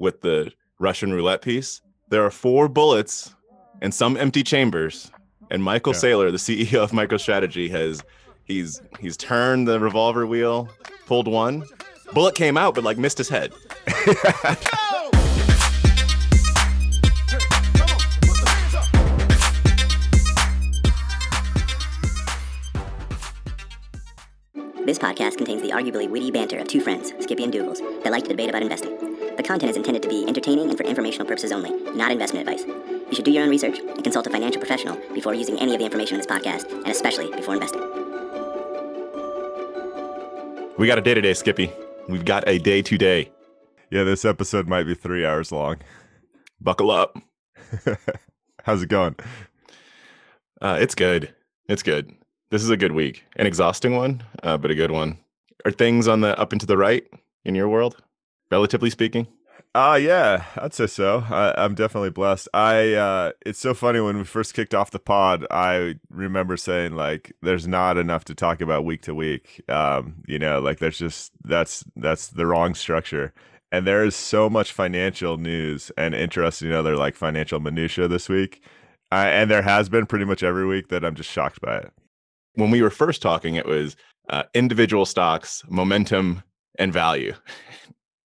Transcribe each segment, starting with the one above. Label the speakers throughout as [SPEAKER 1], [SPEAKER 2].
[SPEAKER 1] with the Russian roulette piece. There are four bullets and some empty chambers. And Michael
[SPEAKER 2] Yeah.
[SPEAKER 1] Saylor, the CEO of MicroStrategy, has he's he's turned the revolver wheel, pulled one. Bullet came out, but like missed his head.
[SPEAKER 3] This podcast contains the arguably witty banter of two friends, Skippy and Dougals, that like to debate about investing. The content is intended to be entertaining and for informational purposes only, not investment advice. You should do your own research and consult a financial professional before using any of the information in this podcast, and especially before investing.
[SPEAKER 1] We got a day today, Skippy. We've got a day today.
[SPEAKER 2] Yeah, this episode might be three hours long.
[SPEAKER 1] Buckle up.
[SPEAKER 2] How's it going?
[SPEAKER 1] Uh, it's good. It's good. This is a good week. An exhausting one, uh, but a good one. Are things on the up and to the right in your world, relatively speaking?
[SPEAKER 2] Uh yeah, I'd say so. I, I'm definitely blessed. I uh it's so funny when we first kicked off the pod, I remember saying like there's not enough to talk about week to week. Um, you know, like there's just that's that's the wrong structure. And there is so much financial news and interesting other like financial minutia this week. And there has been pretty much every week that I'm just shocked by it.
[SPEAKER 1] When we were first talking, it was uh, individual stocks, momentum, and value.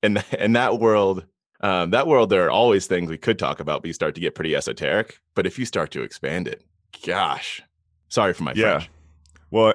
[SPEAKER 1] And, in that world, um, that world, there are always things we could talk about, but you start to get pretty esoteric. But if you start to expand it, gosh, sorry for my
[SPEAKER 2] Yeah.
[SPEAKER 1] French.
[SPEAKER 2] Well,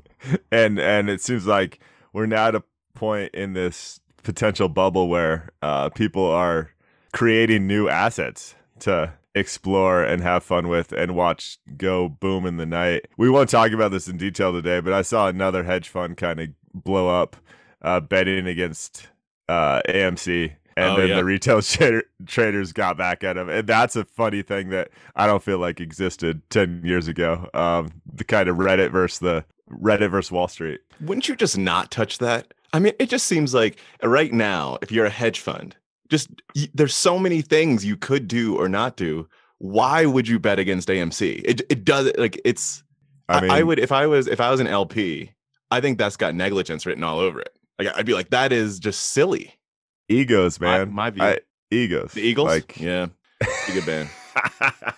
[SPEAKER 2] and and it seems like we're now at a point in this potential bubble where uh, people are creating new assets to explore and have fun with and watch go boom in the night. We won't talk about this in detail today, but I saw another hedge fund kind of blow up uh, betting against uh, AMC. And
[SPEAKER 1] Oh,
[SPEAKER 2] then
[SPEAKER 1] yeah.
[SPEAKER 2] the retail trader, traders got back at him. And that's a funny thing that I don't feel like existed 10 years ago. Um, the kind of Reddit versus the Reddit versus Wall Street.
[SPEAKER 1] Wouldn't you just not touch that? I mean, it just seems like uh, right now, if you're a hedge fund, just y- there's so many things you could do or not do. Why would you bet against AMC? It it does like it's.
[SPEAKER 2] I
[SPEAKER 1] I, I would if I was if I was an LP, I think that's got negligence written all over it. Like I'd be like, that is just silly.
[SPEAKER 2] Egos, man.
[SPEAKER 1] my view.
[SPEAKER 2] I- egos.
[SPEAKER 1] The Eagles,
[SPEAKER 2] Like,
[SPEAKER 1] yeah, good band.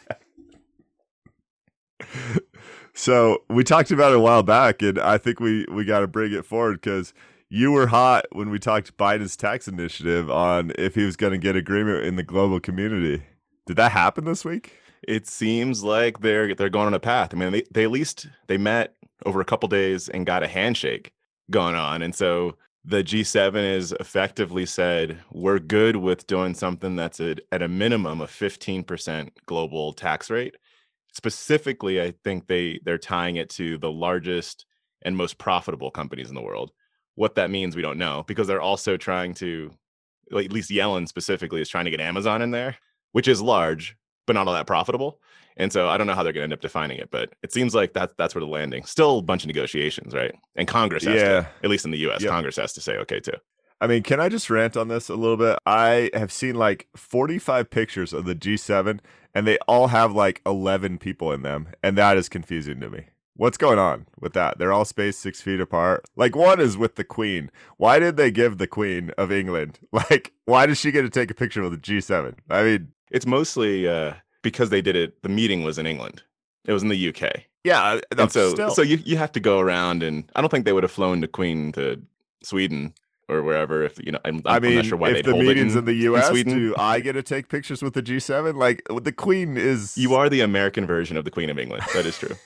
[SPEAKER 2] so we talked about it a while back, and I think we we got to bring it forward because you were hot when we talked Biden's tax initiative on if he was going to get agreement in the global community. Did that happen this week?
[SPEAKER 1] It seems like they're they're going on a path. I mean, they, they at least they met over a couple days and got a handshake going on, and so the G7 is effectively said we're good with doing something that's at, at a minimum of 15% global tax rate. Specifically, I think they they're tying it to the largest and most profitable companies in the world. What that means, we don't know because they're also trying to, at least Yellen specifically is trying to get Amazon in there, which is large but not all that profitable. And so I don't know how they're going to end up defining it, but it seems like that's that's where the landing. Still a bunch of negotiations, right? And Congress has
[SPEAKER 2] Yeah.
[SPEAKER 1] to, at least in the U.S.,
[SPEAKER 2] Yep.
[SPEAKER 1] Congress has to say okay too.
[SPEAKER 2] I mean, can I just rant on this a little bit? I have seen like 45 pictures of the G7 and they all have like 11 people in them. And that is confusing to me. What's going on with that? They're all spaced six feet apart. Like one is with the Queen. Why did they give the Queen of England? Like, why does she get to take a picture with the G7? I mean,
[SPEAKER 1] It's mostly uh, because they did it. The meeting was in England. It was in the UK,
[SPEAKER 2] yeah.
[SPEAKER 1] and so
[SPEAKER 2] still.
[SPEAKER 1] so you you have to go around, and I don't think they would have flown the Queen to Sweden or wherever. If you know, I'm,
[SPEAKER 2] I
[SPEAKER 1] I'm
[SPEAKER 2] mean,
[SPEAKER 1] not sure why
[SPEAKER 2] if the meetings
[SPEAKER 1] it
[SPEAKER 2] in, the U.S.,
[SPEAKER 1] Sweden.
[SPEAKER 2] do I get to take pictures with the G7? Like, the Queen is.
[SPEAKER 1] You are the American version of the Queen of England. That is true.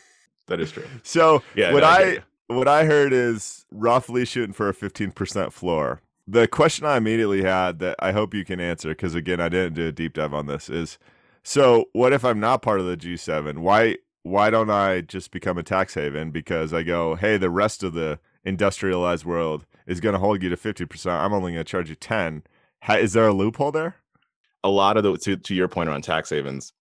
[SPEAKER 1] that is true.
[SPEAKER 2] So
[SPEAKER 1] Yeah,
[SPEAKER 2] what
[SPEAKER 1] no, I
[SPEAKER 2] I, what I heard is roughly shooting for a fifteen percent floor. The question I immediately had that I hope you can answer because again I didn't do a deep dive on this is so what if I'm not part of the G7? Why why don't I just become a tax haven because I go hey the rest of the industrialized world is going to hold you to fifty percent. I'm only going to charge you ten. Is there a loophole there?
[SPEAKER 1] a lot of the to, to your point around tax havens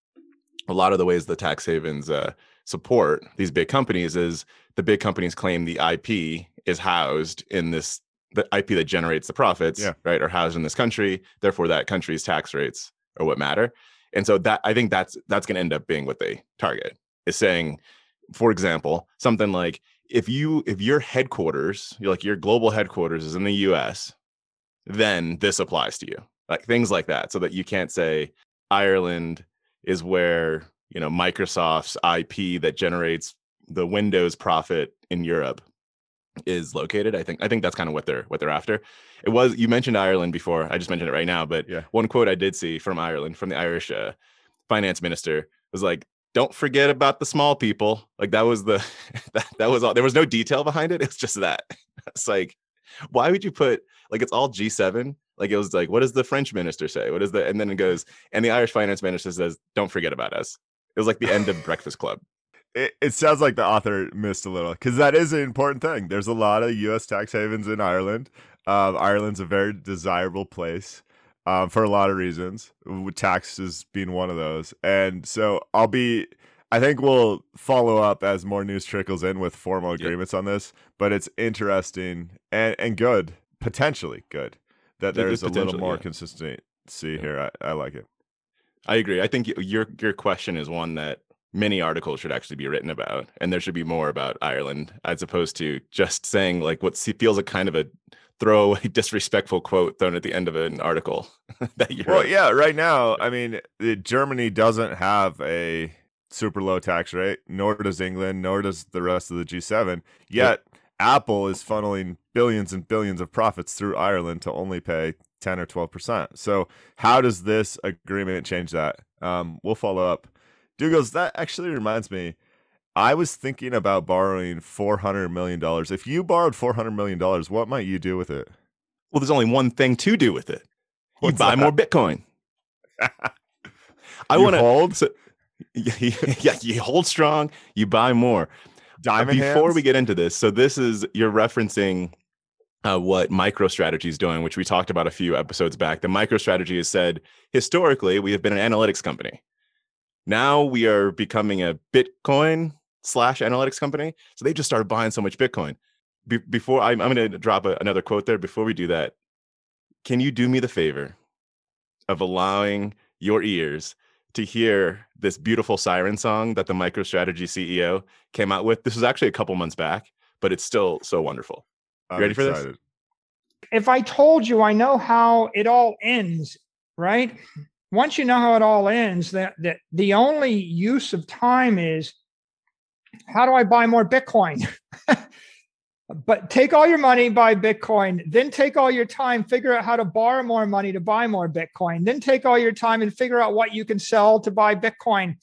[SPEAKER 1] a lot of the ways the tax havens uh, support these big companies is the big companies claim the ip is housed in this the ip that generates the profits
[SPEAKER 2] Yeah.
[SPEAKER 1] right are housed in this country therefore that country's tax rates are what matter and so that i think that's that's going to end up being what they target is saying for example something like if you if your headquarters like your global headquarters is in the us then this applies to you. Like things like that, so that you can't say Ireland is where you know Microsoft's IP that generates the Windows profit in Europe is located. I think I think that's kind of what they're what they're after. It was you mentioned Ireland before. I just mentioned it right now, but
[SPEAKER 2] Yeah.
[SPEAKER 1] one quote I did see from Ireland from the Irish uh, finance minister was like, "Don't forget about the small people." Like that was the that, that was all. There was no detail behind it. It's just that. It's like, why would you put like it's all G seven? Like it was like, what does the French minister say? What is the and then it goes and the Irish finance minister says, "Don't forget about us." It was like the end of Breakfast Club.
[SPEAKER 2] It, it sounds like the author missed a little because that is an important thing. There's a lot of U.S. tax havens in Ireland. Um, Ireland's a very desirable place um, for a lot of reasons, with taxes being one of those. And so I'll be, I think we'll follow up as more news trickles in with formal agreements on this. But it's interesting and, and good, potentially good, that there's a little more
[SPEAKER 1] yeah.
[SPEAKER 2] consistency here. I, I like it.
[SPEAKER 1] I agree. I think your your question is one that many articles should actually be written about, and there should be more about Ireland as opposed to just saying like what feels like kind of a throwaway, disrespectful quote thrown at the end of an article that you're.
[SPEAKER 2] Well, yeah, right now, I mean, Germany doesn't have a super low tax rate, nor does England, nor does the rest of the G7. Yet, Apple is funneling billions and billions of profits through Ireland to only pay 10 or 12%. So, how does this agreement change that? Um, we'll follow up. Douglas, that actually reminds me. I was thinking about borrowing $400 million. If you borrowed $400 million, what might you do with it?
[SPEAKER 1] Well, there's only one thing to do with it. You
[SPEAKER 2] What's
[SPEAKER 1] buy
[SPEAKER 2] that?
[SPEAKER 1] more Bitcoin. I want to
[SPEAKER 2] hold
[SPEAKER 1] So, yeah, you hold strong. You buy more.
[SPEAKER 2] diamond
[SPEAKER 1] before
[SPEAKER 2] hands?
[SPEAKER 1] we get into this so this is you're referencing uh, what microstrategy is doing which we talked about a few episodes back the microstrategy has said historically we have been an analytics company now we are becoming a bitcoin slash analytics company so they just started buying so much bitcoin Be- before i'm, I'm going to drop a, another quote there before we do that can you do me the favor of allowing your ears to hear this beautiful siren song that the MicroStrategy CEO came out with. This was actually a couple months back, but it's still so wonderful.
[SPEAKER 2] I'm
[SPEAKER 1] ready for this?
[SPEAKER 4] if I told you I know how it all ends, right? Once you know how it all ends, that that the only use of time is how do I buy more Bitcoin? but take all your money, buy Bitcoin, then take all your time, figure out how to borrow more money to buy more Bitcoin, then take all your time and figure out what you can sell to buy Bitcoin.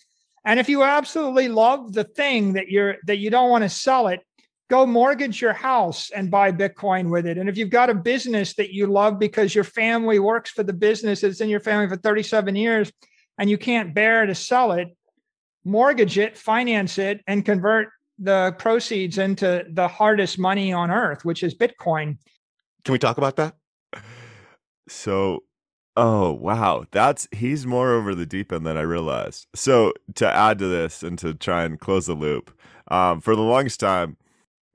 [SPEAKER 4] And if you absolutely love the thing that you're that you don't want to sell it, go mortgage your house and buy Bitcoin with it. And if you've got a business that you love because your family works for the business, it's in your family for 37 years, and you can't bear to sell it, mortgage it, finance it, and convert the proceeds into the hardest money on earth, which is Bitcoin.
[SPEAKER 1] Can we talk about that?
[SPEAKER 2] So, oh wow, that's he's more over the deep end than I realized. So to add to this and to try and close the loop, um, for the longest time,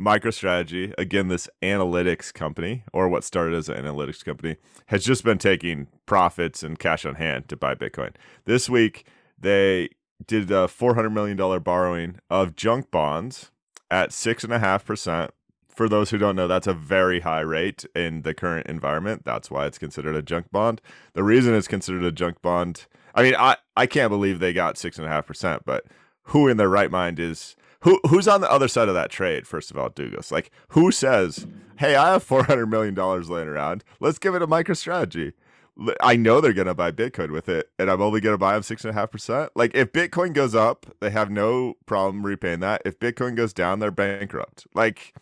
[SPEAKER 2] MicroStrategy, again, this analytics company or what started as an analytics company, has just been taking profits and cash on hand to buy Bitcoin. This week, they did a four hundred million dollar borrowing of junk bonds at six and a half percent for those who don't know, that's a very high rate in the current environment. That's why it's considered a junk bond. The reason it's considered a junk bond, I mean, I, I can't believe they got six and a half percent, but who in their right mind is who who's on the other side of that trade, first of all, Douglas? Like who says, Hey, I have four hundred million dollars laying around. Let's give it a microstrategy. I know they're gonna buy Bitcoin with it, and I'm only gonna buy them six and a half percent. Like if Bitcoin goes up, they have no problem repaying that. If Bitcoin goes down, they're bankrupt. Like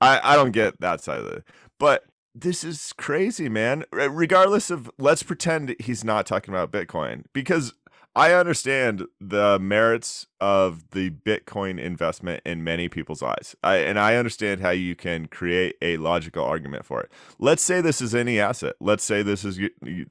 [SPEAKER 2] I, I don't get that side of it. But this is crazy, man. Regardless of, let's pretend he's not talking about Bitcoin because I understand the merits of the Bitcoin investment in many people's eyes. I, and I understand how you can create a logical argument for it. Let's say this is any asset. Let's say this is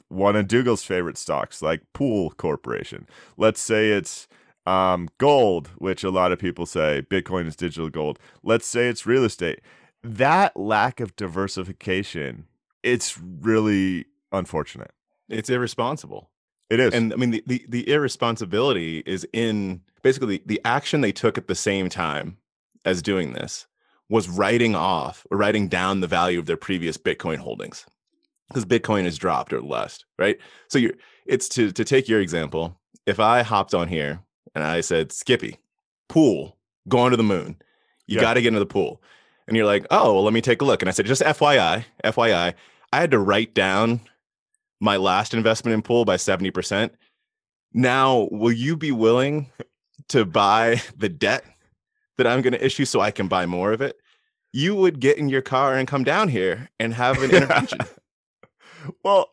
[SPEAKER 2] one of Dougal's favorite stocks, like Pool Corporation. Let's say it's um, gold, which a lot of people say Bitcoin is digital gold. Let's say it's real estate. That lack of diversification, it's really unfortunate.
[SPEAKER 1] It's irresponsible.
[SPEAKER 2] It is.
[SPEAKER 1] And I mean, the, the, the irresponsibility is in basically the, the action they took at the same time as doing this was writing off or writing down the value of their previous Bitcoin holdings. because Bitcoin has dropped or less, right? So you're it's to to take your example. If I hopped on here and I said, Skippy, pool, going to the moon, you
[SPEAKER 2] Yeah.
[SPEAKER 1] got to get into the pool. And you're like, oh, well, let me take a look. And I said, just FYI, FYI, I had to write down my last investment in pool by 70%. Now, will you be willing to buy the debt that I'm going to issue so I can buy more of it? You would get in your car and come down here and have an intervention.
[SPEAKER 2] well,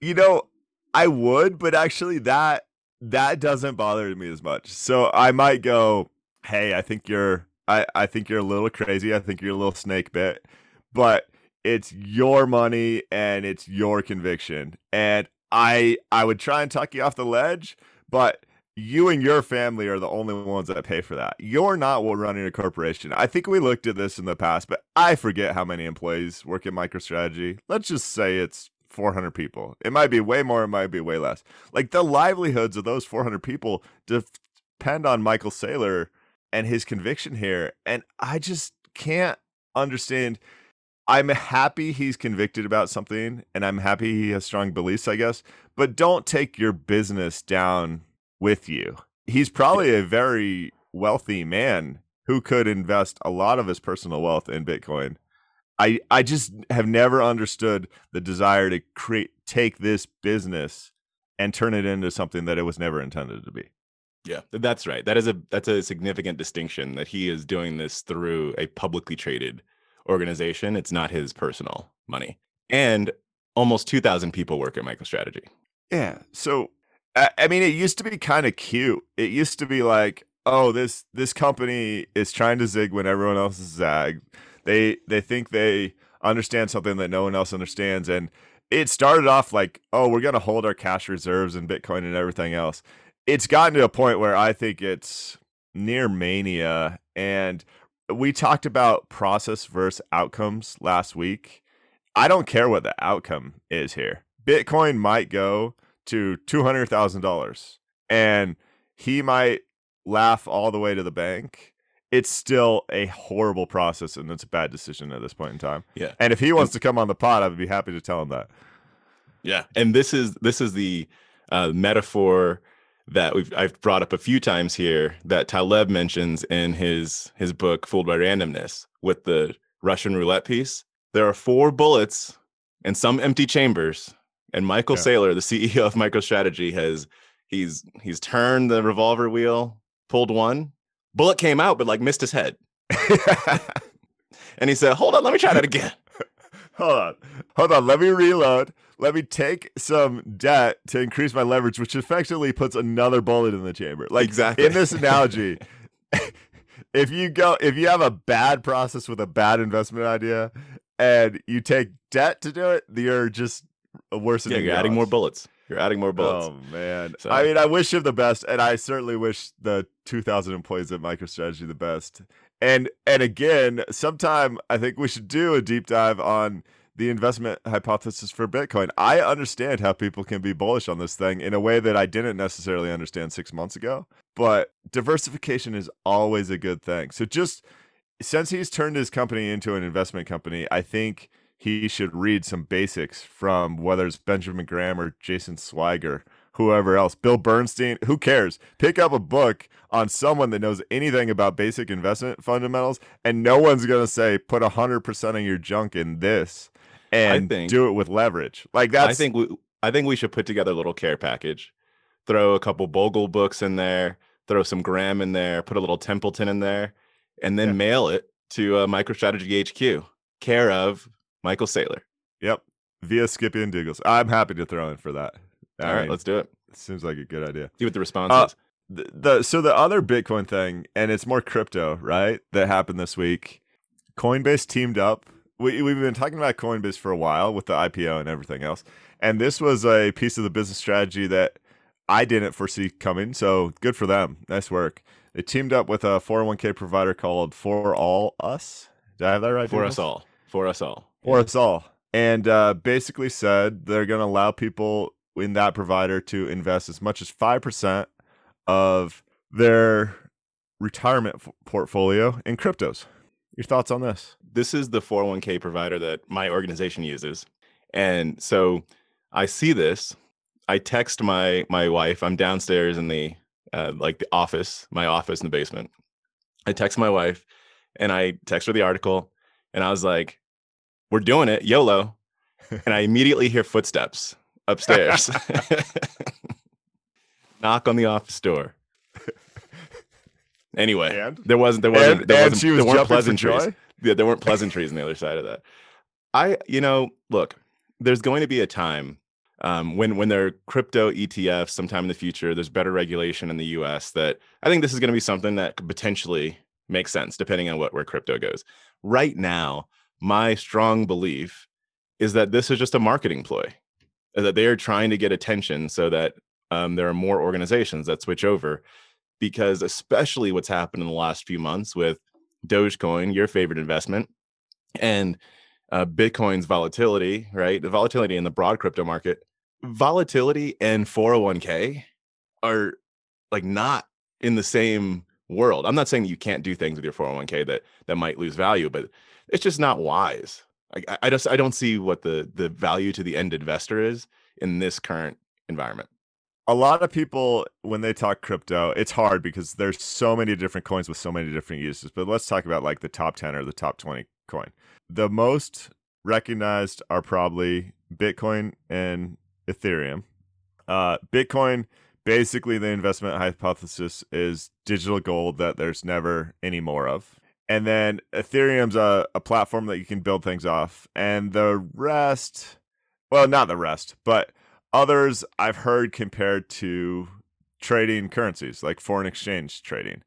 [SPEAKER 2] you know, I would, but actually that that doesn't bother me as much. So I might go, "Hey, I think you're I I think you're a little crazy. I think you're a little snake bit." But it's your money and it's your conviction. And I I would try and tuck you off the ledge, but you and your family are the only ones that pay for that. You're not running a corporation. I think we looked at this in the past, but I forget how many employees work at MicroStrategy. Let's just say it's 400 people. It might be way more, it might be way less. Like the livelihoods of those 400 people depend on Michael Saylor and his conviction here. And I just can't understand. I'm happy he's convicted about something and I'm happy he has strong beliefs, I guess, but don't take your business down with you. He's probably a very wealthy man who could invest a lot of his personal wealth in Bitcoin. I I just have never understood the desire to create take this business and turn it into something that it was never intended to be.
[SPEAKER 1] Yeah, that's right. That is a that's a significant distinction that he is doing this through a publicly traded organization. It's not his personal money. And almost 2000 people work at MicroStrategy.
[SPEAKER 2] Yeah. So I, mean it used to be kind of cute. It used to be like, oh, this this company is trying to zig when everyone else is zag. They they think they understand something that no one else understands and it started off like, oh, we're to hold our cash reserves in Bitcoin and everything else. It's gotten to a point where I think it's near mania and we talked about process versus outcomes last week. I don't care what the outcome is here. Bitcoin might go to $200,000 and he might laugh all the way to the bank. It's still a horrible process and it's a bad decision at this point in time.
[SPEAKER 1] Yeah.
[SPEAKER 2] And if he wants to come on the pod, I would be happy to tell him that.
[SPEAKER 1] Yeah. And this is this is the uh, metaphor that we've I've brought up a few times here that Taleb mentions in his his book Fooled by Randomness with the Russian roulette piece. There are four bullets and some empty chambers. And Michael
[SPEAKER 2] Yeah.
[SPEAKER 1] Saylor, the CEO of MicroStrategy, has he's he's turned the revolver wheel, pulled one, bullet came out, but like missed his head. And he said, Hold on, let me try that again.
[SPEAKER 2] Hold on. Hold on. Let me reload. Let me take some debt to increase my leverage, which effectively puts another bullet in the chamber. Like
[SPEAKER 1] Exactly.
[SPEAKER 2] in this analogy, if you go if you have a bad process with a bad investment idea and you take debt to do it, you're just worsening.
[SPEAKER 1] Yeah, you're
[SPEAKER 2] your
[SPEAKER 1] adding more bullets. You're adding more bullets.
[SPEAKER 2] Oh man!
[SPEAKER 1] So-
[SPEAKER 2] I mean, I wish him the best, and I certainly wish the 2,000 employees at MicroStrategy the best. And and again, sometime I think we should do a deep dive on the investment hypothesis for Bitcoin. I understand how people can be bullish on this thing in a way that I didn't necessarily understand six months ago. But diversification is always a good thing. So just since he's turned his company into an investment company, I think he should read some basics from whether it's Benjamin Graham or Jason Zweig, whoever else, Bill Bernstein, who cares? Pick up a book on someone that knows anything about basic investment fundamentals, and no one's going to say put 100% of your junk in this and
[SPEAKER 1] think-
[SPEAKER 2] do it with leverage. Like that's
[SPEAKER 1] I think we I think we should put together a little care package. Throw a couple Bogle books in there, throw some Graham in there, put a little Templeton in there, and then
[SPEAKER 2] Yeah.
[SPEAKER 1] mail it to uh, MicroStrategy HQ, care of Michael Saylor.
[SPEAKER 2] Yep. Via Skippy and Douglas. I'm happy to throw in for that. I
[SPEAKER 1] All right,
[SPEAKER 2] mean,
[SPEAKER 1] let's do it.
[SPEAKER 2] seems like a good idea.
[SPEAKER 1] See what the response
[SPEAKER 2] Uh,
[SPEAKER 1] is.
[SPEAKER 2] the, the so the other Bitcoin thing, and it's more crypto, right? That happened this week. Coinbase teamed up. We we've been talking about Coinbase for a while with the IPO and everything else, and this was a piece of the business strategy that I didn't foresee coming. So good for them. Nice work. They teamed up with a 401k provider called For All Us. Did I have that right?
[SPEAKER 1] For us all. For us all.
[SPEAKER 2] for us all. And uh, basically said they're going to allow people in that provider to invest as much as 5% of their retirement f- portfolio in cryptos. Your thoughts on this?
[SPEAKER 1] This is the 401k provider that my organization uses. And so I see this. I text my my wife. I'm downstairs in the uh, like the office, my office in the basement. I text my wife, and I text her the article, and I was like, "We're doing it, YOLO." and I immediately hear footsteps upstairs. Knock on the office door. Anyway,
[SPEAKER 2] And?
[SPEAKER 1] there wasn't there wasn't
[SPEAKER 2] and,
[SPEAKER 1] there wasn't
[SPEAKER 2] was
[SPEAKER 1] there weren't pleasantries. Yeah, there weren't pleasantries on the other side of that. I, you know, look, there's going to be a time um, when when there are crypto ETFs sometime in the future. There's better regulation in the U.S. that I think this is going to be something that could potentially make sense depending on what where crypto goes. Right now, my strong belief is that this is just a marketing ploy, that they are trying to get attention so that um, there are more organizations that switch over. Because especially what's happened in the last few months with Dogecoin, your favorite investment, and uh, Bitcoin's volatility, right? The volatility in the broad crypto market, volatility and 401k are like not in the same world. I'm not saying that you can't do things with your 401k that that might lose value, but it's just not wise. I, I- just I don't see what the the value to the end investor is in this current environment.
[SPEAKER 2] a lot of people when they talk crypto it's hard because there's so many different coins with so many different uses but let's talk about like the top 10 or the top 20 coin. The most recognized are probably bitcoin and ethereum. Uh, bitcoin basically the investment hypothesis is digital gold that there's never any more of and then ethereum's a, a platform that you can build things off and the rest well not the rest but others I've heard compared to trading currencies like foreign exchange trading.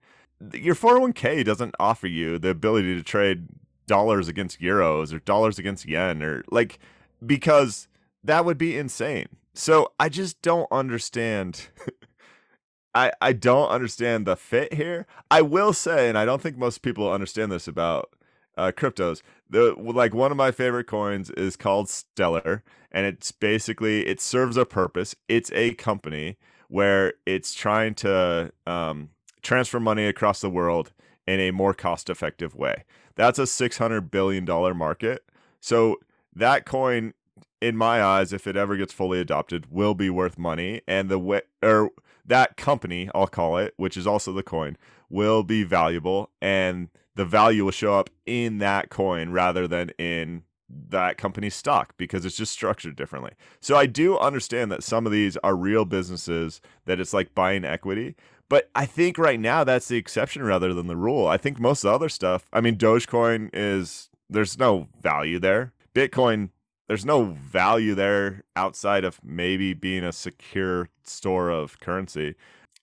[SPEAKER 2] Your 401k doesn't offer you the ability to trade dollars against euros or dollars against yen or like because that would be insane. So I just don't understand I I don't understand the fit here. I will say and I don't think most people understand this about uh, cryptos. The like one of my favorite coins is called Stellar, and it's basically it serves a purpose. It's a company where it's trying to um, transfer money across the world in a more cost-effective way. That's a six hundred billion dollar market. So that coin, in my eyes, if it ever gets fully adopted, will be worth money, and the way or that company, I'll call it, which is also the coin, will be valuable and the value will show up in that coin rather than in that company's stock because it's just structured differently. So I do understand that some of these are real businesses that it's like buying equity, but I think right now that's the exception rather than the rule. I think most of the other stuff, I mean Dogecoin is there's no value there. Bitcoin there's no value there outside of maybe being a secure store of currency.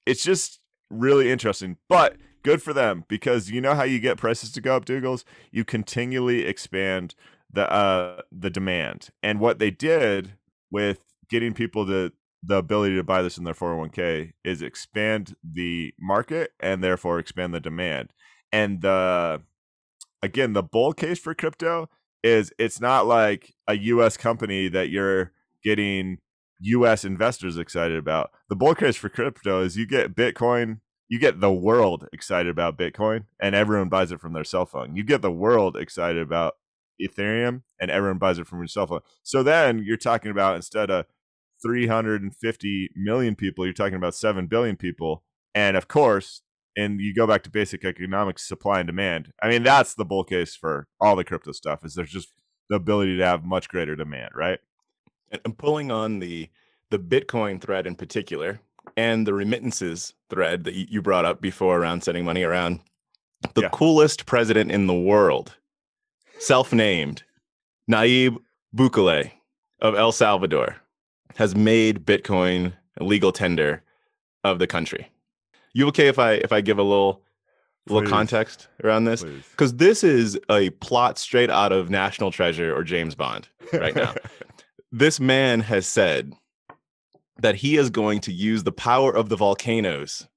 [SPEAKER 2] It's just really interesting, but good for them because you know how you get prices to go up, Dougals? You continually expand the uh the demand. And what they did with getting people to the ability to buy this in their 401k is expand the market and therefore expand the demand. And the again, the bull case for crypto is it's not like a US company that you're getting US investors excited about. The bull case for crypto is you get Bitcoin, you get the world excited about Bitcoin and everyone buys it from their cell phone. You get the world excited about Ethereum and everyone buys it from your cell phone. So then you're talking about instead of 350 million people, you're talking about 7 billion people. And of course, and you go back to basic economics, supply and demand. I mean, that's the bull case for all the crypto stuff is there's just the ability to have much greater demand, right?
[SPEAKER 1] And pulling on the the Bitcoin thread in particular and the remittances thread that you brought up before around sending money around. The
[SPEAKER 2] Yeah.
[SPEAKER 1] coolest president in the world, self-named Nayib Bukele of El Salvador, has made Bitcoin legal tender of the country. You okay if I if I give a little little
[SPEAKER 2] Please.
[SPEAKER 1] context around this? Because this is a plot straight out of National Treasure or James Bond right now. this man has said that he is going to use the power of the volcanoes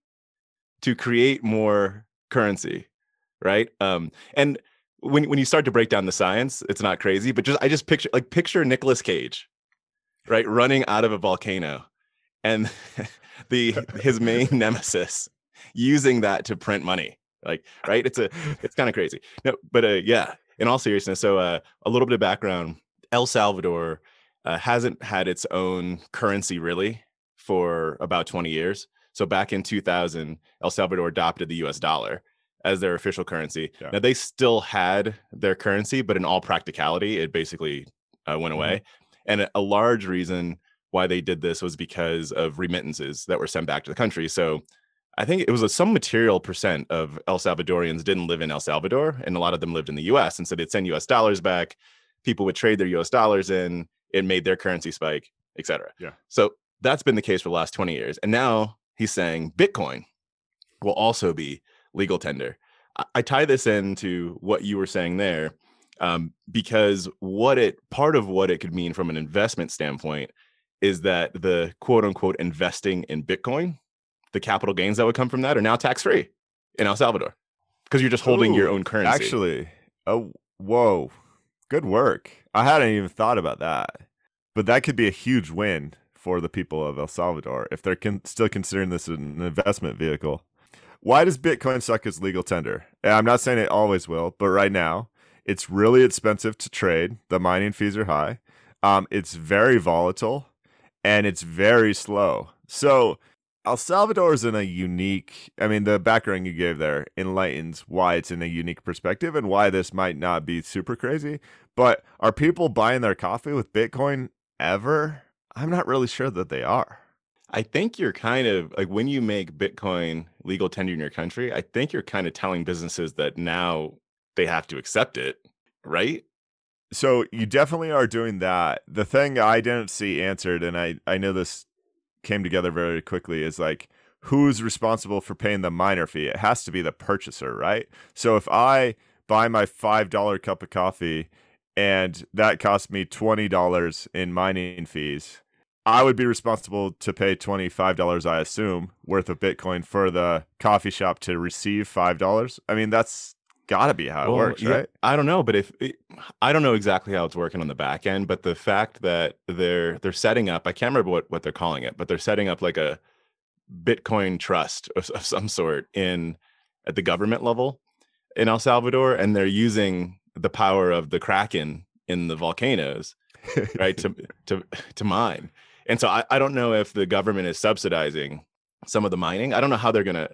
[SPEAKER 1] to create more currency, right? Um, and when when you start to break down the science, it's not crazy, but just I just picture like picture Nicolas Cage, right, running out of a volcano, and the his main nemesis using that to print money, like right. It's a it's kind of crazy. No, but uh, yeah. In all seriousness, so uh, a little bit of background: El Salvador uh, hasn't had its own currency really for about 20 years. So back in 2000, El Salvador adopted the US dollar as their official currency. Yeah. Now they still had their currency, but in all practicality, it basically uh, went mm-hmm. away. And a, a large reason why they did this was because of remittances that were sent back to the country. So I think it was a, some material percent of El Salvadorians didn't live in El Salvador, and a lot of them lived in the U.S. And so they'd send U.S. dollars back. People would trade their U.S. dollars in. It made their currency spike, et cetera.
[SPEAKER 2] Yeah.
[SPEAKER 1] So that's been the case for the last 20 years. And now he's saying Bitcoin will also be legal tender. I, I tie this into what you were saying there, um, because what it part of what it could mean from an investment standpoint is that the quote unquote investing in Bitcoin the capital gains that would come from that are now tax free in El Salvador because you're just holding Ooh, your own currency.
[SPEAKER 2] Actually, oh, whoa, good work. I hadn't even thought about that, but that could be a huge win for the people of El Salvador if they're con- still considering this an investment vehicle. Why does Bitcoin suck as legal tender? I'm not saying it always will, but right now it's really expensive to trade. The mining fees are high. Um, it's very volatile and it's very slow. So El Salvador is in a unique, I mean, the background you gave there enlightens why it's in a unique perspective and why this might not be super crazy. But are people buying their coffee with Bitcoin ever? I'm not really sure that they are.
[SPEAKER 1] I think you're kind of like when you make Bitcoin legal tender in your country, I think you're kind of telling businesses that now they have to accept it, right?
[SPEAKER 2] So you definitely are doing that. The thing I didn't see answered, and I, I know this came together very quickly is like who's responsible for paying the miner fee? It has to be the purchaser, right? So if I buy my $5 cup of coffee and that costs me $20 in mining fees, I would be responsible to pay $25, I assume, worth of Bitcoin for the coffee shop to receive $5. I mean, that's got to be how it well, works, yeah, right?
[SPEAKER 1] I don't know, but if it, I don't know exactly how it's working on the back end, but the fact that they're they're setting up, I can't remember what what they're calling it, but they're setting up like a Bitcoin trust of, of some sort in at the government level in El Salvador, and they're using the power of the kraken in the volcanoes, right, to to to mine. And so I, I don't know if the government is subsidizing some of the mining. I don't know how they're gonna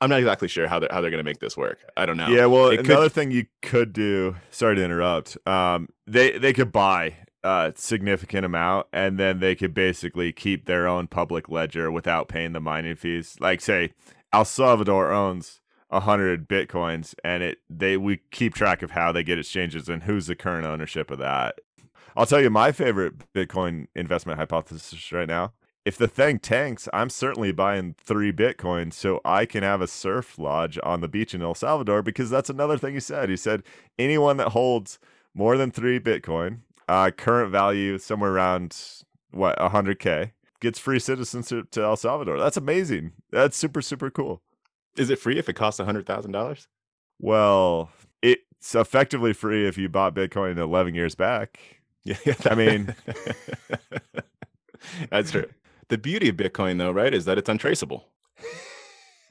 [SPEAKER 1] I'm not exactly sure how they're how they're going to make this work. I don't know.
[SPEAKER 2] Yeah, well, it another could... thing you could do. Sorry to interrupt. Um, they they could buy a significant amount, and then they could basically keep their own public ledger without paying the mining fees. Like, say, El Salvador owns a hundred bitcoins, and it they we keep track of how they get exchanges and who's the current ownership of that. I'll tell you my favorite Bitcoin investment hypothesis right now if the thing tanks, I'm certainly buying three Bitcoin so I can have a surf lodge on the beach in El Salvador because that's another thing he said. He said anyone that holds more than three Bitcoin, uh, current value somewhere around what 100k, gets free citizenship to El Salvador. That's amazing. That's super super cool.
[SPEAKER 1] Is it free if it costs hundred thousand dollars?
[SPEAKER 2] Well, it's effectively free if you bought Bitcoin 11 years back.
[SPEAKER 1] Yeah, I mean, that's true. The beauty of Bitcoin, though, right, is that it's untraceable.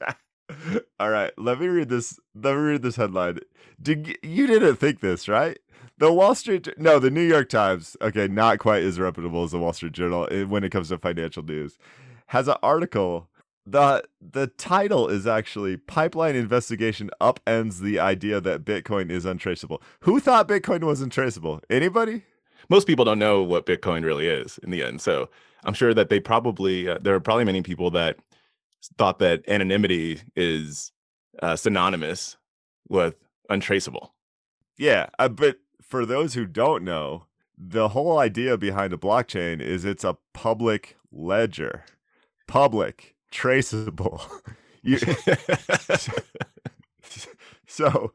[SPEAKER 2] All right, let me read this. Let me read this headline. Did you didn't think this, right? The Wall Street, no, the New York Times. Okay, not quite as reputable as the Wall Street Journal eh, when it comes to financial news. Has an article. the The title is actually "Pipeline Investigation Upends the Idea That Bitcoin is Untraceable." Who thought Bitcoin was untraceable? Anybody?
[SPEAKER 1] Most people don't know what Bitcoin really is in the end. So I'm sure that they probably uh, there are probably many people that thought that anonymity is uh, synonymous with untraceable.
[SPEAKER 2] Yeah, uh, but for those who don't know, the whole idea behind a blockchain is it's a public ledger, public, traceable. you, so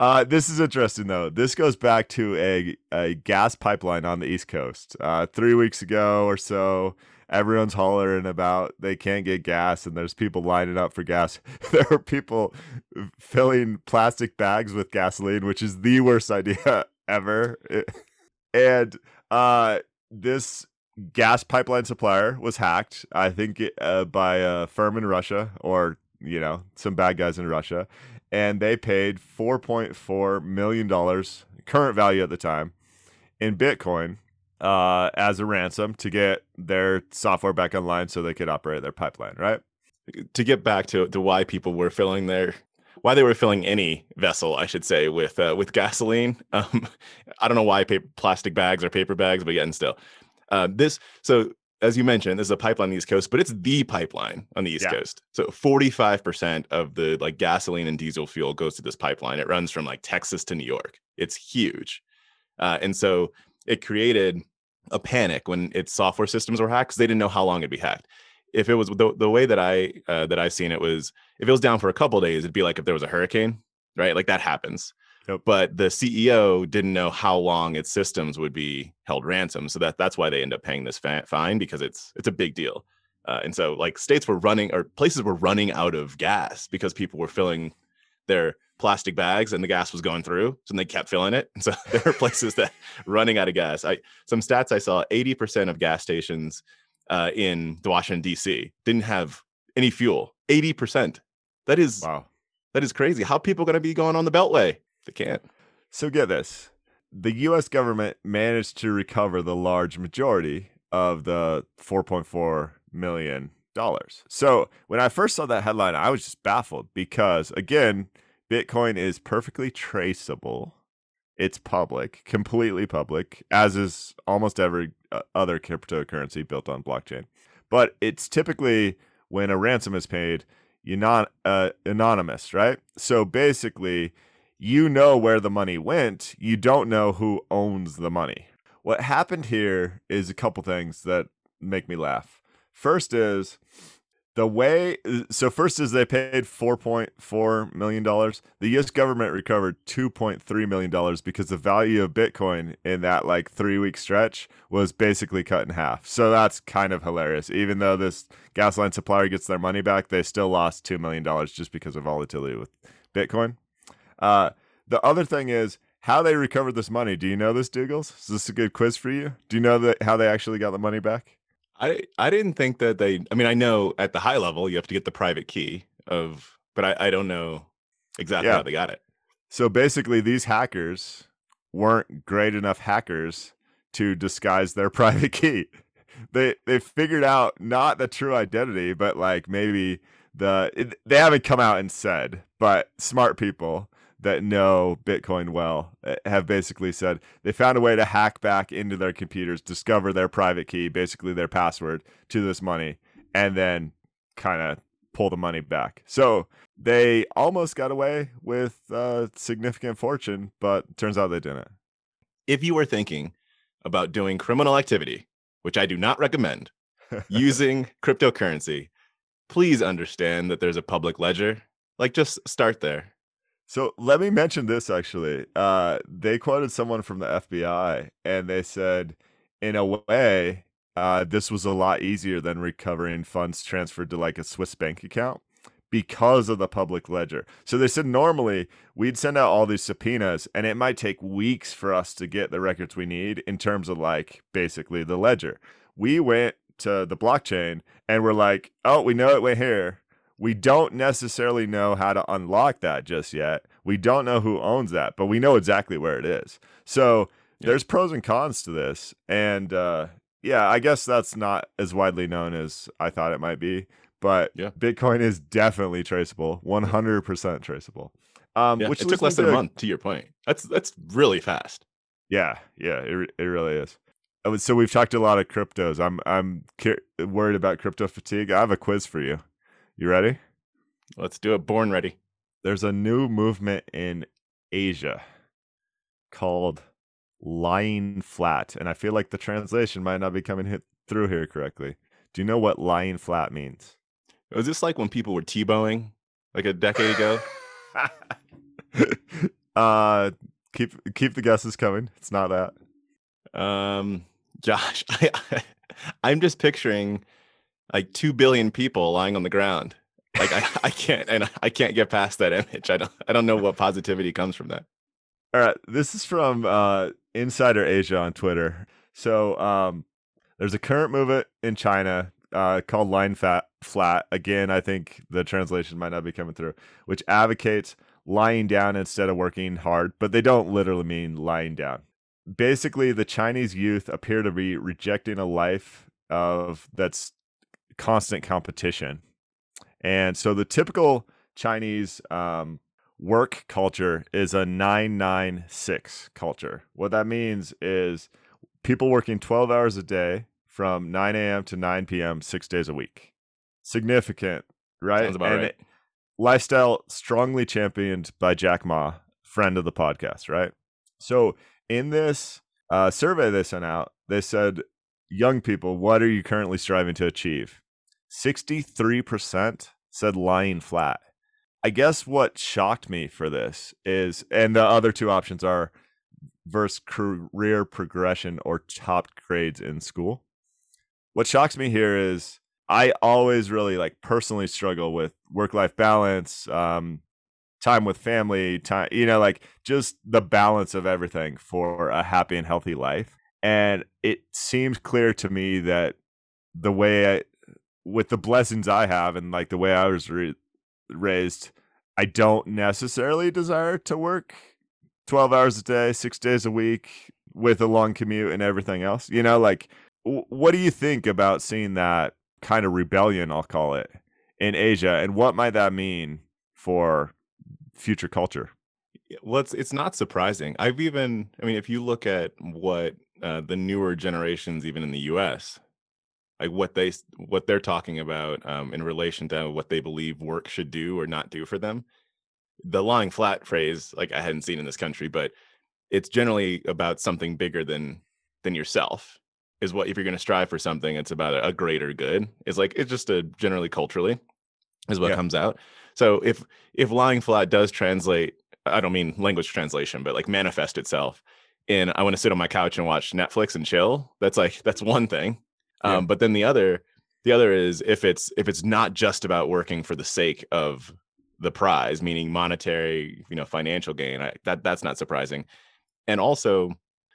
[SPEAKER 2] uh, this is interesting though. This goes back to a, a gas pipeline on the East Coast. Uh, three weeks ago or so, everyone's hollering about they can't get gas, and there's people lining up for gas. there are people filling plastic bags with gasoline, which is the worst idea ever. and uh, this gas pipeline supplier was hacked. I think uh, by a firm in Russia or you know some bad guys in Russia and they paid $4.4 million, current value at the time, in Bitcoin uh, as a ransom to get their software back online so they could operate their pipeline, right?
[SPEAKER 1] To get back to, to why people were filling their why they were filling any vessel, I should say, with uh, with gasoline. Um, I don't know why paper, plastic bags or paper bags, but yet and still, uh, this. So as you mentioned, this is a pipeline on the East Coast, but it's the pipeline on the East yeah. Coast. So 45% of the like gasoline and diesel fuel goes to this pipeline. It runs from like Texas to New York. It's huge. Uh, and so it created a panic when its software systems were hacked because they didn't know how long it'd be hacked. If it was the, the way that I uh, that I've seen it was if it was down for a couple days, it'd be like if there was a hurricane, right? Like that happens. But the CEO didn't know how long its systems would be held ransom, so that that's why they end up paying this fine because it's it's a big deal. Uh, and so like states were running or places were running out of gas because people were filling their plastic bags and the gas was going through so they kept filling it. And so there are places that running out of gas. I some stats i saw 80% of gas stations uh, in washington d.c didn't have any fuel. 80% that is wow. that is crazy. How people going to be going on the beltway they can't
[SPEAKER 2] so get this the us government managed to recover the large majority of the 4.4 million dollars so when i first saw that headline i was just baffled because again Bitcoin is perfectly traceable. It's public, completely public, as is almost every uh, other cryptocurrency built on blockchain. But it's typically when a ransom is paid, you're not uh, anonymous, right? So basically, you know where the money went, you don't know who owns the money. What happened here is a couple things that make me laugh. First is the way so first is they paid 4.4 million dollars the us government recovered 2.3 million dollars because the value of bitcoin in that like three week stretch was basically cut in half so that's kind of hilarious even though this gasoline supplier gets their money back they still lost 2 million dollars just because of volatility with bitcoin uh, the other thing is how they recovered this money do you know this dougals is this a good quiz for you do you know that how they actually got the money back
[SPEAKER 1] I I didn't think that they. I mean, I know at the high level you have to get the private key of, but I, I don't know exactly yeah. how they got it.
[SPEAKER 2] So basically, these hackers weren't great enough hackers to disguise their private key. They they figured out not the true identity, but like maybe the it, they haven't come out and said, but smart people that know Bitcoin well eh, have basically said they found a way to hack back into their computers, discover their private key, basically their password to this money, and then kind of pull the money back. So they almost got away with a significant fortune, but turns out they didn't.
[SPEAKER 1] If you were thinking about doing criminal activity, which I do not recommend, using cryptocurrency, please understand that there's a public ledger. Like, just start there.
[SPEAKER 2] So let me mention this actually. Uh, they quoted someone from the FBI and they said, in a way, uh, this was a lot easier than recovering funds transferred to like a Swiss bank account because of the public ledger. So they said normally we'd send out all these subpoenas and it might take weeks for us to get the records we need in terms of like basically the ledger. We went to the blockchain and we're like, oh, we know it went here. We don't necessarily know how to unlock that just yet. We don't know who owns that, but we know exactly where it is. So yeah. there's pros and cons to this. And uh, yeah, I guess that's not as widely known as I thought it might be. But yeah. Bitcoin is definitely traceable, 100% traceable.
[SPEAKER 1] Um, yeah, which it took less than a month. To your point, that's that's really fast.
[SPEAKER 2] Yeah, yeah, it it really is. Uh, so we've talked a lot of cryptos. I'm I'm worried about crypto fatigue. I have a quiz for you. You ready?
[SPEAKER 1] Let's do it. Born ready.
[SPEAKER 2] There's a new movement in Asia called lying flat, and I feel like the translation might not be coming hit through here correctly. Do you know what lying flat means?
[SPEAKER 1] Was this like when people were Tebowing like a decade ago?
[SPEAKER 2] uh keep keep the guesses coming. It's not that.
[SPEAKER 1] Um Josh, I, I I'm just picturing like two billion people lying on the ground. Like I, I can't and I can't get past that image. I don't I don't know what positivity comes from that.
[SPEAKER 2] All right, this is from uh, Insider Asia on Twitter. So um, there's a current movement in China uh, called Line Fat Flat. Again, I think the translation might not be coming through, which advocates lying down instead of working hard, but they don't literally mean lying down. basically the Chinese youth appear to be rejecting a life of that's constant competition. And so the typical Chinese um, work culture is a 996 culture. What that means is people working 12 hours a day from 9 a.m. to 9 p.m., six days a week. Significant, right?
[SPEAKER 1] Sounds about
[SPEAKER 2] and
[SPEAKER 1] right.
[SPEAKER 2] it- lifestyle strongly championed by Jack Ma, friend of the podcast, right? So in this uh, survey they sent out, they said, young people, what are you currently striving to achieve? 63% said lying flat. I guess what shocked me for this is, and the other two options are versus career progression or top grades in school. What shocks me here is I always really like personally struggle with work life balance, um, time with family, time, you know, like just the balance of everything for a happy and healthy life. And it seems clear to me that the way I, with the blessings I have and like the way I was re- raised, I don't necessarily desire to work 12 hours a day, six days a week with a long commute and everything else. You know, like, w- what do you think about seeing that kind of rebellion, I'll call it, in Asia? And what might that mean for future culture?
[SPEAKER 1] Well, it's it's not surprising. I've even, I mean, if you look at what uh, the newer generations, even in the U.S., like what they what they're talking about um, in relation to what they believe work should do or not do for them, the lying flat phrase, like I hadn't seen in this country, but it's generally about something bigger than than yourself. Is what if you're going to strive for something, it's about a, a greater good. It's like it's just a generally culturally is what
[SPEAKER 2] Yeah.
[SPEAKER 1] comes out. So if if lying flat does translate, I don't mean language translation, but like manifest itself in I want to sit on my couch and watch Netflix and chill. That's like that's one thing. Um, but then the other the other is if it's if it's not just about working for the sake of the prize, meaning monetary, you know, financial gain. I, that that's not surprising. And also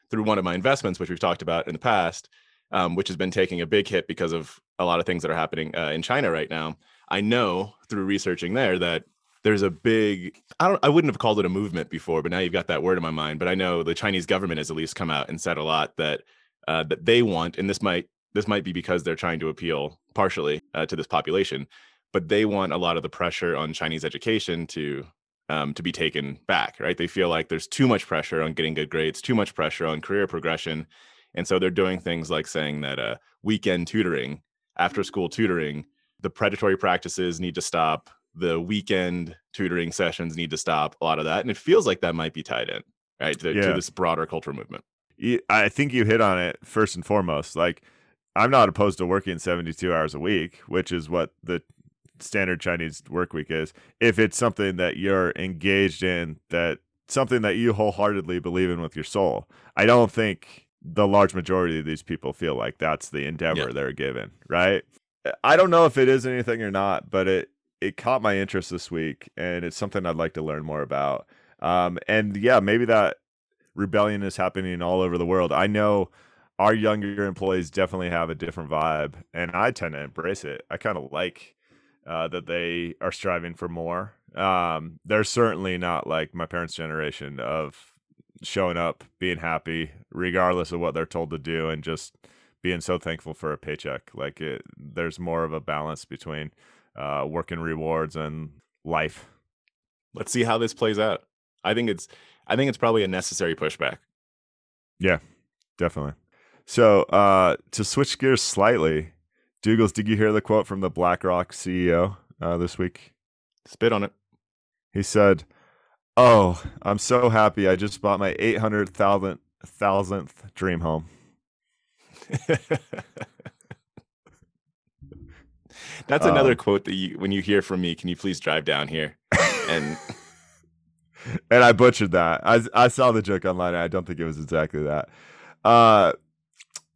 [SPEAKER 1] through one of my investments, which we've talked about in the past, um, which has been taking a big hit because of a lot of things that are happening uh, in China right now. I know through researching there that there's a big I don't I wouldn't have called it a movement before, but now you've got that word in my mind. But I know the Chinese government has at least come out and said a lot that uh, that they want, and this might this might be because they're trying to appeal partially uh, to this population, but they want a lot of the pressure on Chinese education to um, to be taken back. Right? They feel like there's too much pressure on getting good grades, too much pressure on career progression, and so they're doing things like saying that uh, weekend tutoring, after school tutoring, the predatory practices need to stop. The weekend tutoring sessions need to stop. A lot of that, and it feels like that might be tied in, right, to, to this broader cultural movement.
[SPEAKER 2] I think you hit on it first and foremost. Like, I'm not opposed to working 72 hours a week, which is what the standard Chinese work week is. If it's something that you're engaged in, that something that you wholeheartedly believe in with your soul, I don't think the large majority of these people feel like that's the endeavor
[SPEAKER 1] Yeah.
[SPEAKER 2] they're given, right? I don't know if it is anything or not, but it it caught my interest this week, and it's something I'd like to learn more about. Um, and yeah, maybe that rebellion is happening all over the world. I know our younger employees definitely have a different vibe, and I tend to embrace it. I kind of like uh, that they are striving for more. Um, they're certainly not like my parents' generation of showing up, being happy, regardless of what they're told to do, and just being so thankful for a paycheck. Like it, there's more of a balance between uh, work and rewards and life.
[SPEAKER 1] Let's see how this plays out. I think it's I think it's probably a necessary pushback.
[SPEAKER 2] Yeah, definitely. So uh, to switch gears slightly, Douglas, did you hear the quote from the BlackRock CEO uh, this week?
[SPEAKER 1] Spit on it.
[SPEAKER 2] He said, "Oh, I'm so happy! I just bought my 800,000th thousandth dream home."
[SPEAKER 1] That's another
[SPEAKER 2] Um,
[SPEAKER 1] quote that you when you hear from me, can you please drive down here? And
[SPEAKER 2] and I butchered that. I I saw the joke online. And I don't think it was exactly that. Uh,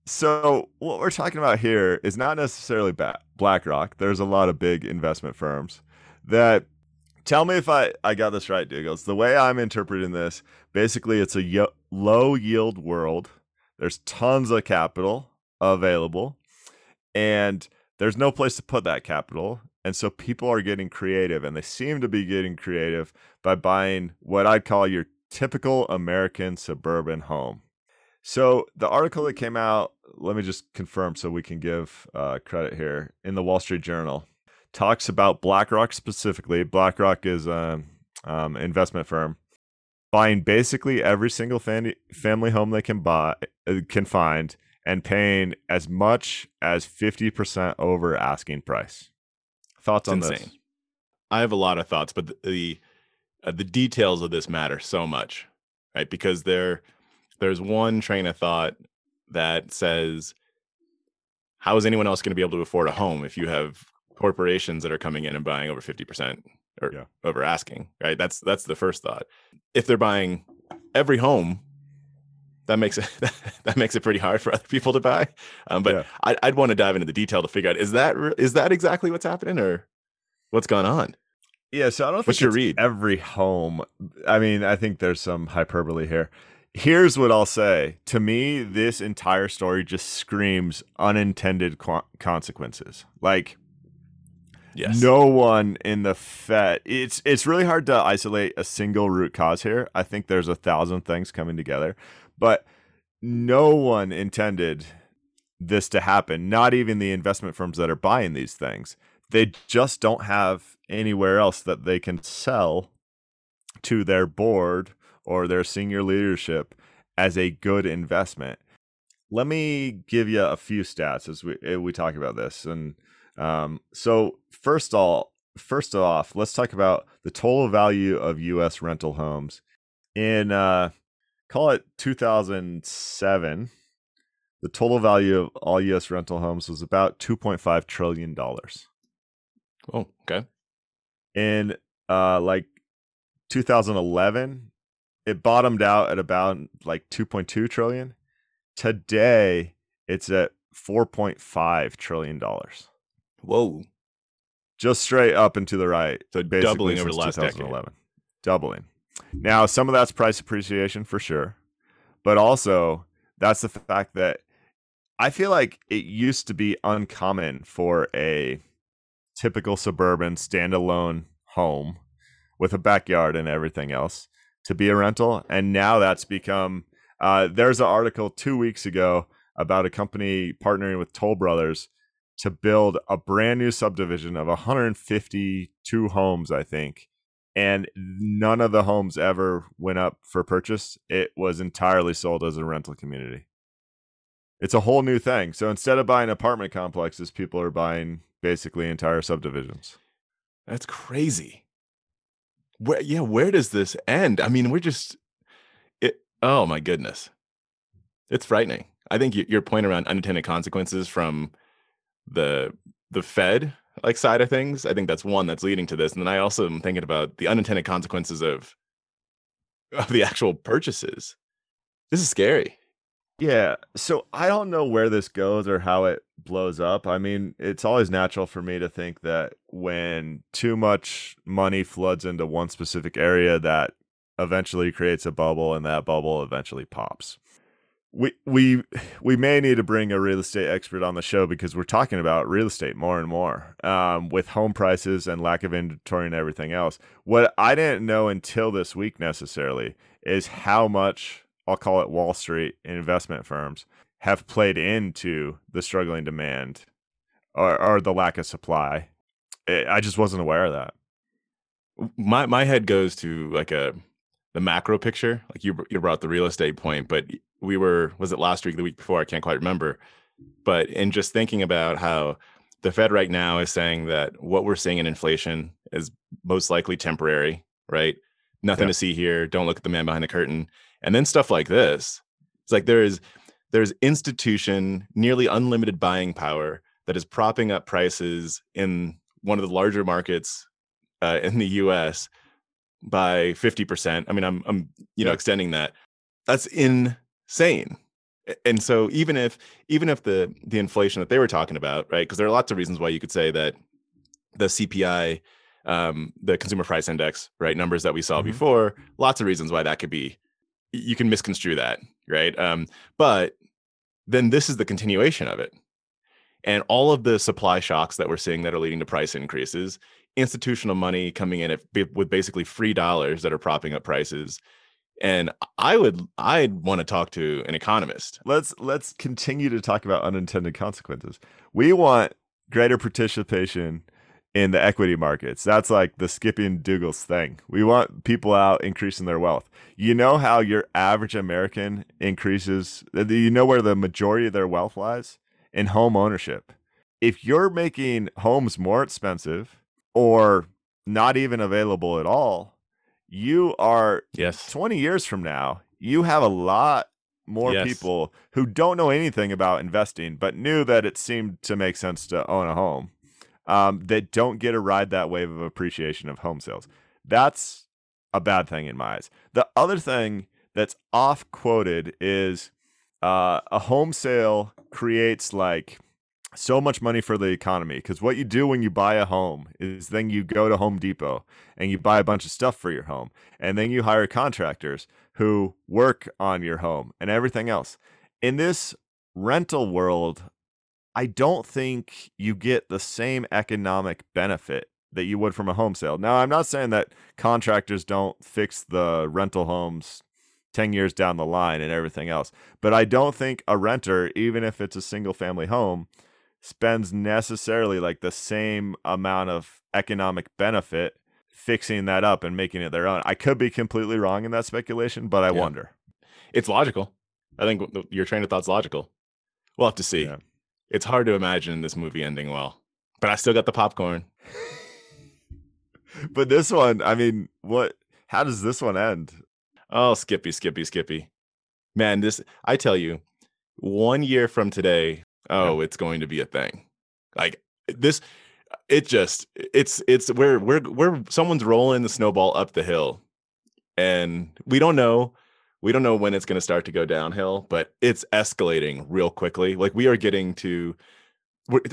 [SPEAKER 2] so what we're talking about here is not necessarily BlackRock. There's a lot of big investment firms that. Tell me if I, I got this right, Douglas. The way I'm interpreting this, basically, it's a low yield world. There's tons of capital available, and there's no place to put that capital. And so people are getting creative, and they seem to be getting creative by buying what I'd call your typical American suburban home. So the article that came out, let me just confirm so we can give uh, credit here in the Wall Street Journal, talks about BlackRock specifically. BlackRock is an um, investment firm buying basically every single fam- family home they can buy uh, can find and paying as much as 50% over asking price. Thoughts
[SPEAKER 1] It's
[SPEAKER 2] on
[SPEAKER 1] insane.
[SPEAKER 2] this?
[SPEAKER 1] I have a lot of thoughts, but the the, uh, the details of this matter so much, right? Because there there's one train of thought that says, how is anyone else going to be able to afford a home if you have corporations that are coming in and buying over fifty percent or
[SPEAKER 2] Yeah.
[SPEAKER 1] over asking? Right. That's that's the first thought. If they're buying every home. That makes it that makes it pretty hard for other people to buy, um, but
[SPEAKER 2] Yeah.
[SPEAKER 1] I, I'd want to dive into the detail to figure out is that is that exactly what's happening or what's going on?
[SPEAKER 2] Yeah, so I don't
[SPEAKER 1] What's
[SPEAKER 2] think
[SPEAKER 1] your read?
[SPEAKER 2] every home. I mean, I think there's some hyperbole here. Here's what I'll say. To me, this entire story just screams unintended qu- consequences. Like
[SPEAKER 1] Yes.
[SPEAKER 2] no one in the Fed. It's it's really hard to isolate a single root cause here. I think there's a thousand things coming together, but no one intended this to happen. Not even the investment firms that are buying these things. They just don't have anywhere else that they can sell to their board or their senior leadership as a good investment. Let me give you a few stats as we eh, we talk about this. And um, so first all first off, let's talk about the total value of U.S. rental homes in uh, call it 2007. The total value of all U.S. rental homes was about 2.5 trillion dollars
[SPEAKER 1] Oh, okay.
[SPEAKER 2] in uh like 2011 it bottomed out at about like 2.2 trillion. Today it's at 4.5 trillion dollars.
[SPEAKER 1] Whoa.
[SPEAKER 2] just straight up and to the right
[SPEAKER 1] So
[SPEAKER 2] basically
[SPEAKER 1] doubling over the last decade.
[SPEAKER 2] 2011 doubling. Now some of that's price appreciation for sure. But also that's the fact that i feel like it used to be uncommon for a typical suburban standalone home with a backyard and everything else to be a rental and now that's become uh, there's an article two weeks ago about a company partnering with toll brothers to build a brand new subdivision of 152 homes i think and none of the homes ever went up for purchase. It was entirely sold as a rental community. It's a whole new thing. So instead of buying apartment complexes people are buying basically entire subdivisions.
[SPEAKER 1] That's crazy. Where yeah, where does this end? I mean, we're just it oh my goodness. It's frightening. I think your point around unintended consequences from the the Fed like side of things, I think that's one that's leading to this. And then I also am thinking about the unintended consequences of of the actual purchases. This is scary.
[SPEAKER 2] Yeah. So I don't know where this goes or how it blows up. I mean, it's always natural for me to think that when too much money floods into one specific area, that eventually creates a bubble and that bubble eventually pops. We we we may need to bring a real estate expert on the show because we're talking about real estate more and more um, with home prices and lack of inventory and everything else. What I didn't know until this week necessarily is how much I'll call it Wall Street investment firms have played into the struggling demand or, or the lack of supply. I just wasn't aware of that.
[SPEAKER 1] my my head goes to like a the macro picture like you you brought the real estate point but we were was it last week the week before i can't quite remember but in just thinking about how the fed right now is saying that what we're seeing in inflation is most likely temporary right nothing
[SPEAKER 2] Yeah.
[SPEAKER 1] to see here don't look at the man behind the curtain and then stuff like this it's like there is there's institution nearly unlimited buying power that is propping up prices in one of the larger markets uh, in the U.S. by fifty percent. I mean, I'm I'm you know
[SPEAKER 2] Yeah.
[SPEAKER 1] extending that. That's insane. And so even if even if the the inflation that they were talking about, right? Because there are lots of reasons why you could say that the CPI, um, the Consumer Price Index, right, numbers that we saw
[SPEAKER 2] Mhm.
[SPEAKER 1] before, lots of reasons why that could be. You can misconstrue that, right? Um, but then this is the continuation of it and all of the supply shocks that we're seeing that are leading to price increases institutional money coming in at, with basically free dollars that are propping up prices And I would I'd want to talk to an economist.
[SPEAKER 2] Let's let's continue to talk about unintended consequences. We want greater participation in the equity markets. That's like the Skippy and Dougals thing. We want people out increasing their wealth. You know how your average American increases, you know where the majority of their wealth lies? In home ownership. If you're making homes more expensive or not even available at all, you are
[SPEAKER 1] yes
[SPEAKER 2] 20 years from now, you have a lot more
[SPEAKER 1] Yes.
[SPEAKER 2] people who don't know anything about investing, but knew that it seemed to make sense to own a home um, that don't get to ride that wave of appreciation of home sales. That's a bad thing in my eyes. The other thing that's off quoted is uh, a home sale creates like so much money for the economy because what you do when you buy a home is then you go to Home Depot and you buy a bunch of stuff for your home and then you hire contractors who work on your home and everything else. In this rental world, I don't think you get the same economic benefit that you would from a home sale. Now, I'm not saying that contractors don't fix the rental homes 10 years down the line and everything else, but I don't think a renter, even if it's a single family home, spends necessarily like the same amount of economic benefit fixing that up and making it their own. I could be completely wrong in that speculation, but I
[SPEAKER 1] Yeah.
[SPEAKER 2] wonder.
[SPEAKER 1] It's logical. I think your train of thought's logical. We'll have to see.
[SPEAKER 2] Yeah.
[SPEAKER 1] It's hard to imagine this movie ending well, but I still got the popcorn.
[SPEAKER 2] But this one, I mean, what how does this one end?
[SPEAKER 1] Oh, Skippy, Skippy, Skippy. Man, this, I tell you, one year from today, oh, it's going to be a thing. Like this, it just, it's, it's, we're, we're, we're, someone's rolling the snowball up the hill. And we don't know, we don't know when it's going to start to go downhill, but it's escalating real quickly. Like we are getting to,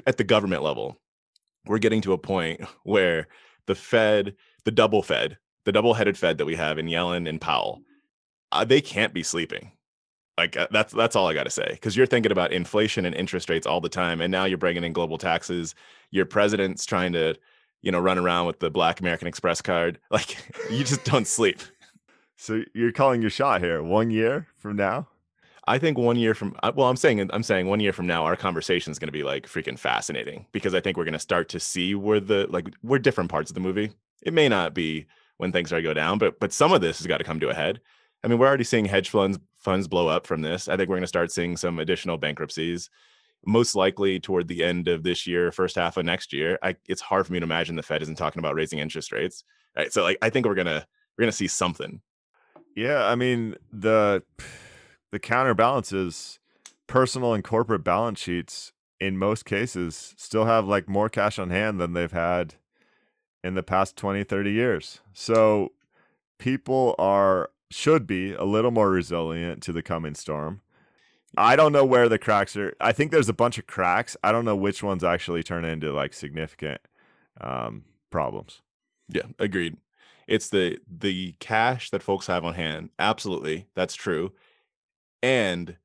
[SPEAKER 1] at the government level, we're getting to a point where the Fed, the double Fed, the double-headed Fed that we have in Yellen and Powell, uh, they can't be sleeping. Like uh, that's that's all I got to say. Because you're thinking about inflation and interest rates all the time, and now you're bringing in global taxes. Your president's trying to, you know, run around with the Black American Express card. Like you just don't sleep.
[SPEAKER 2] So you're calling your shot here. One year from now?
[SPEAKER 1] I think one year from uh, well, I'm saying I'm saying one year from now, our conversation is going to be like freaking fascinating because I think we're going to start to see where the like we're different parts of the movie. It may not be when things to go down, but but some of this has got to come to a head. I mean, we're already seeing hedge funds funds blow up from this. I think we're going to start seeing some additional bankruptcies, most likely toward the end of this year, first half of next year. I, it's hard for me to imagine the Fed isn't talking about raising interest rates. Right, so like I think we're gonna we're gonna see something.
[SPEAKER 2] Yeah, I mean the the counterbalance is personal and corporate balance sheets in most cases still have like more cash on hand than they've had in the past 20 30 years. So people are should be a little more resilient to the coming storm. I don't know where the cracks are. I think there's a bunch of cracks. I don't know which ones actually turn into like significant um, problems.
[SPEAKER 1] Yeah, agreed. It's the the cash that folks have on hand. Absolutely, that's true. And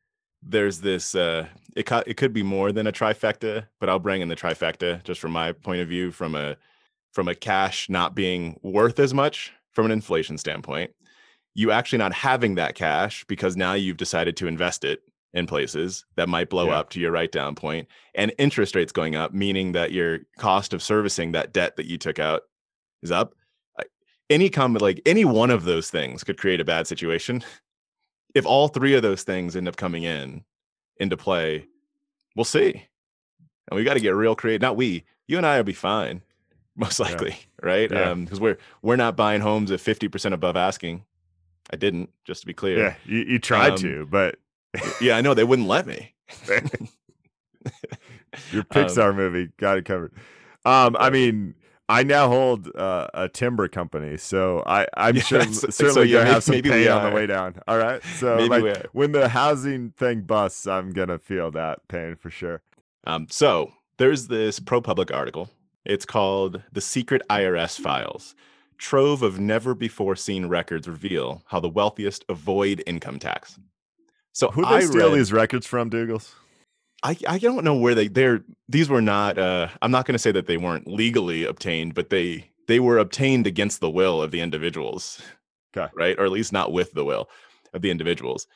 [SPEAKER 1] there's this uh it co- it could be more than a trifecta, but I'll bring in the trifecta just from my point of view from a from a cash not being worth as much from an inflation standpoint. You actually not having that cash because now you've decided to invest it in places that might blow
[SPEAKER 2] Yeah.
[SPEAKER 1] up to your write down point and interest rates going up meaning that your cost of servicing that debt that you took out is up any com like any one of those things could create a bad situation. If all three of those things end up coming in into play we'll see. And we got to get real creative not we you and i will be fine most
[SPEAKER 2] Yeah.
[SPEAKER 1] likely right?
[SPEAKER 2] Yeah.
[SPEAKER 1] um because we're we're not buying homes at 50% above asking. I didn't just to be clear.
[SPEAKER 2] Yeah, you, you tried
[SPEAKER 1] Um,
[SPEAKER 2] to, but
[SPEAKER 1] yeah i know they wouldn't let me.
[SPEAKER 2] Your
[SPEAKER 1] Um,
[SPEAKER 2] Pixar movie got it covered. Um, I mean, I now hold uh, a timber company, so I I'm
[SPEAKER 1] Yeah,
[SPEAKER 2] sure
[SPEAKER 1] that's- so
[SPEAKER 2] certainly
[SPEAKER 1] yeah,
[SPEAKER 2] gonna have some pain on the way down. All right, so like when the housing thing busts, I'm gonna feel that pain for sure.
[SPEAKER 1] Um, so there's this ProPublica article. It's called The Secret IRS Files. Trove of never before seen records reveal how the wealthiest avoid income tax. So
[SPEAKER 2] Who
[SPEAKER 1] I
[SPEAKER 2] they steal
[SPEAKER 1] read-
[SPEAKER 2] these records from, Dougals?
[SPEAKER 1] I, I don't know where they they're these were not uh I'm not going to say that they weren't legally obtained but they they were obtained against the will of the individuals
[SPEAKER 2] Okay.
[SPEAKER 1] Right. Or at least not with the will of the individuals.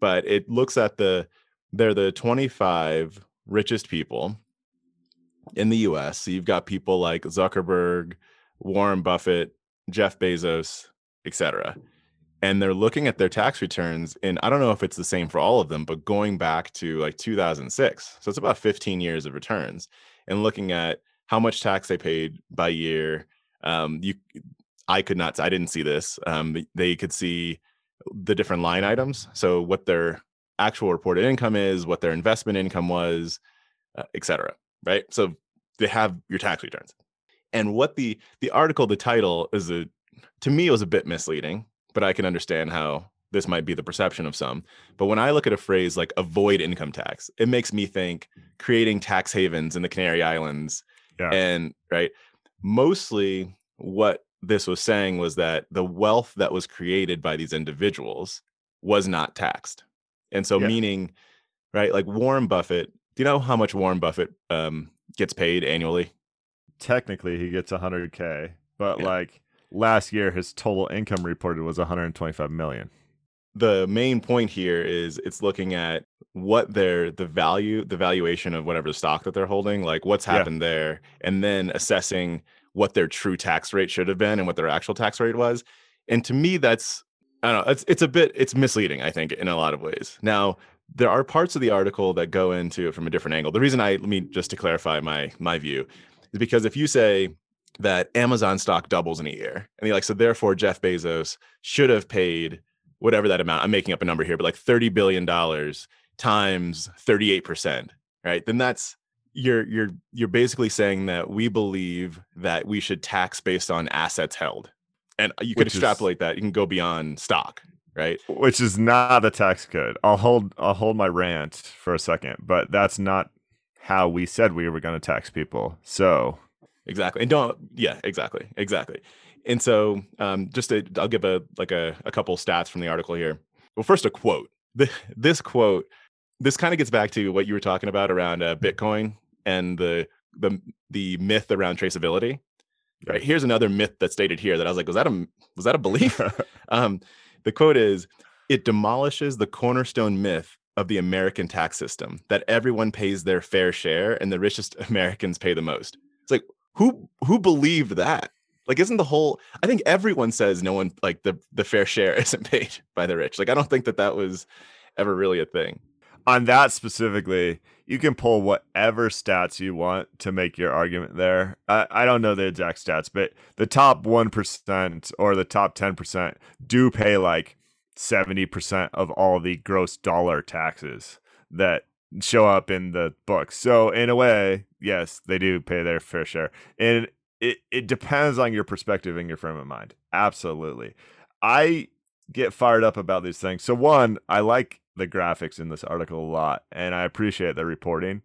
[SPEAKER 1] But it looks at the, they're the 25 richest people in the US. So you've got people like Zuckerberg, Warren Buffett, Jeff Bezos, etc. And they're looking at their tax returns, and I don't know if it's the same for all of them, but going back to like 2006. So it's about 15 years of returns and looking at how much tax they paid by year. Um, you, I could not, I didn't see this. Um, they could see the different line items. So what their actual reported income is, what their investment income was, uh, et cetera. Right. So they have your tax returns. And what the the article, the title is a to me it was a bit misleading, but I can understand how this might be the perception of some. But when I look at a phrase like avoid income tax, it makes me think creating tax havens in the Canary Islands.
[SPEAKER 2] Yeah.
[SPEAKER 1] And right, mostly what this was saying was that the wealth that was created by these individuals was not taxed. And so
[SPEAKER 2] Yeah.
[SPEAKER 1] meaning, right, like Warren Buffett, do you know how much Warren Buffett um, gets paid annually?
[SPEAKER 2] Technically, he gets 100k, but
[SPEAKER 1] Yeah.
[SPEAKER 2] like last year, his total income reported was 125 million.
[SPEAKER 1] the main point here is it's looking at what their the value the valuation of whatever stock that they're holding like what's
[SPEAKER 2] Yeah.
[SPEAKER 1] happened there and then assessing what their true tax rate should have been and what their actual tax rate was and to me that's i don't know it's it's a bit it's misleading i think in a lot of ways now there are parts of the article that go into it from a different angle the reason i let me just to clarify my my view is because if you say that amazon stock doubles in a year and you're like so therefore jeff bezos should have paid whatever that amount i'm making up a number here but like 30 billion dollars times 38% right then that's you're you're you're basically saying that we believe that we should tax based on assets held and you could
[SPEAKER 2] Which is-
[SPEAKER 1] extrapolate that you can go beyond stock right
[SPEAKER 2] which is not a tax code. I'll hold I'll hold my rant for a second, but that's not how we said we were going to tax people. So,
[SPEAKER 1] exactly. And don't yeah exactly exactly. And so um just to, i'll give a like a, a couple stats from the article here. Well first a quote. The, this quote this kind of gets back to what you were talking about around uh, bitcoin and the the the myth around traceability right? Here's another myth that's stated here that i was like was that a was that a belief? Um the quote is it demolishes the cornerstone myth of the american tax system that everyone pays their fair share and the richest americans pay the most. It's like who who believed that? Like isn't the whole i think everyone says no one like the the fair share isn't paid by the rich. Like i don't think that that was ever really a thing.
[SPEAKER 2] On that specifically, you can pull whatever stats you want to make your argument there. I, I don't know the exact stats, but the top 1% or the top 10% do pay like 70% of all the gross dollar taxes that show up in the books. So, in a way, yes, they do pay their fair share. And it, it depends on your perspective and your frame of mind. Absolutely. I get fired up about these things. So, one, I like the graphics in this article a lot and I appreciate the reporting,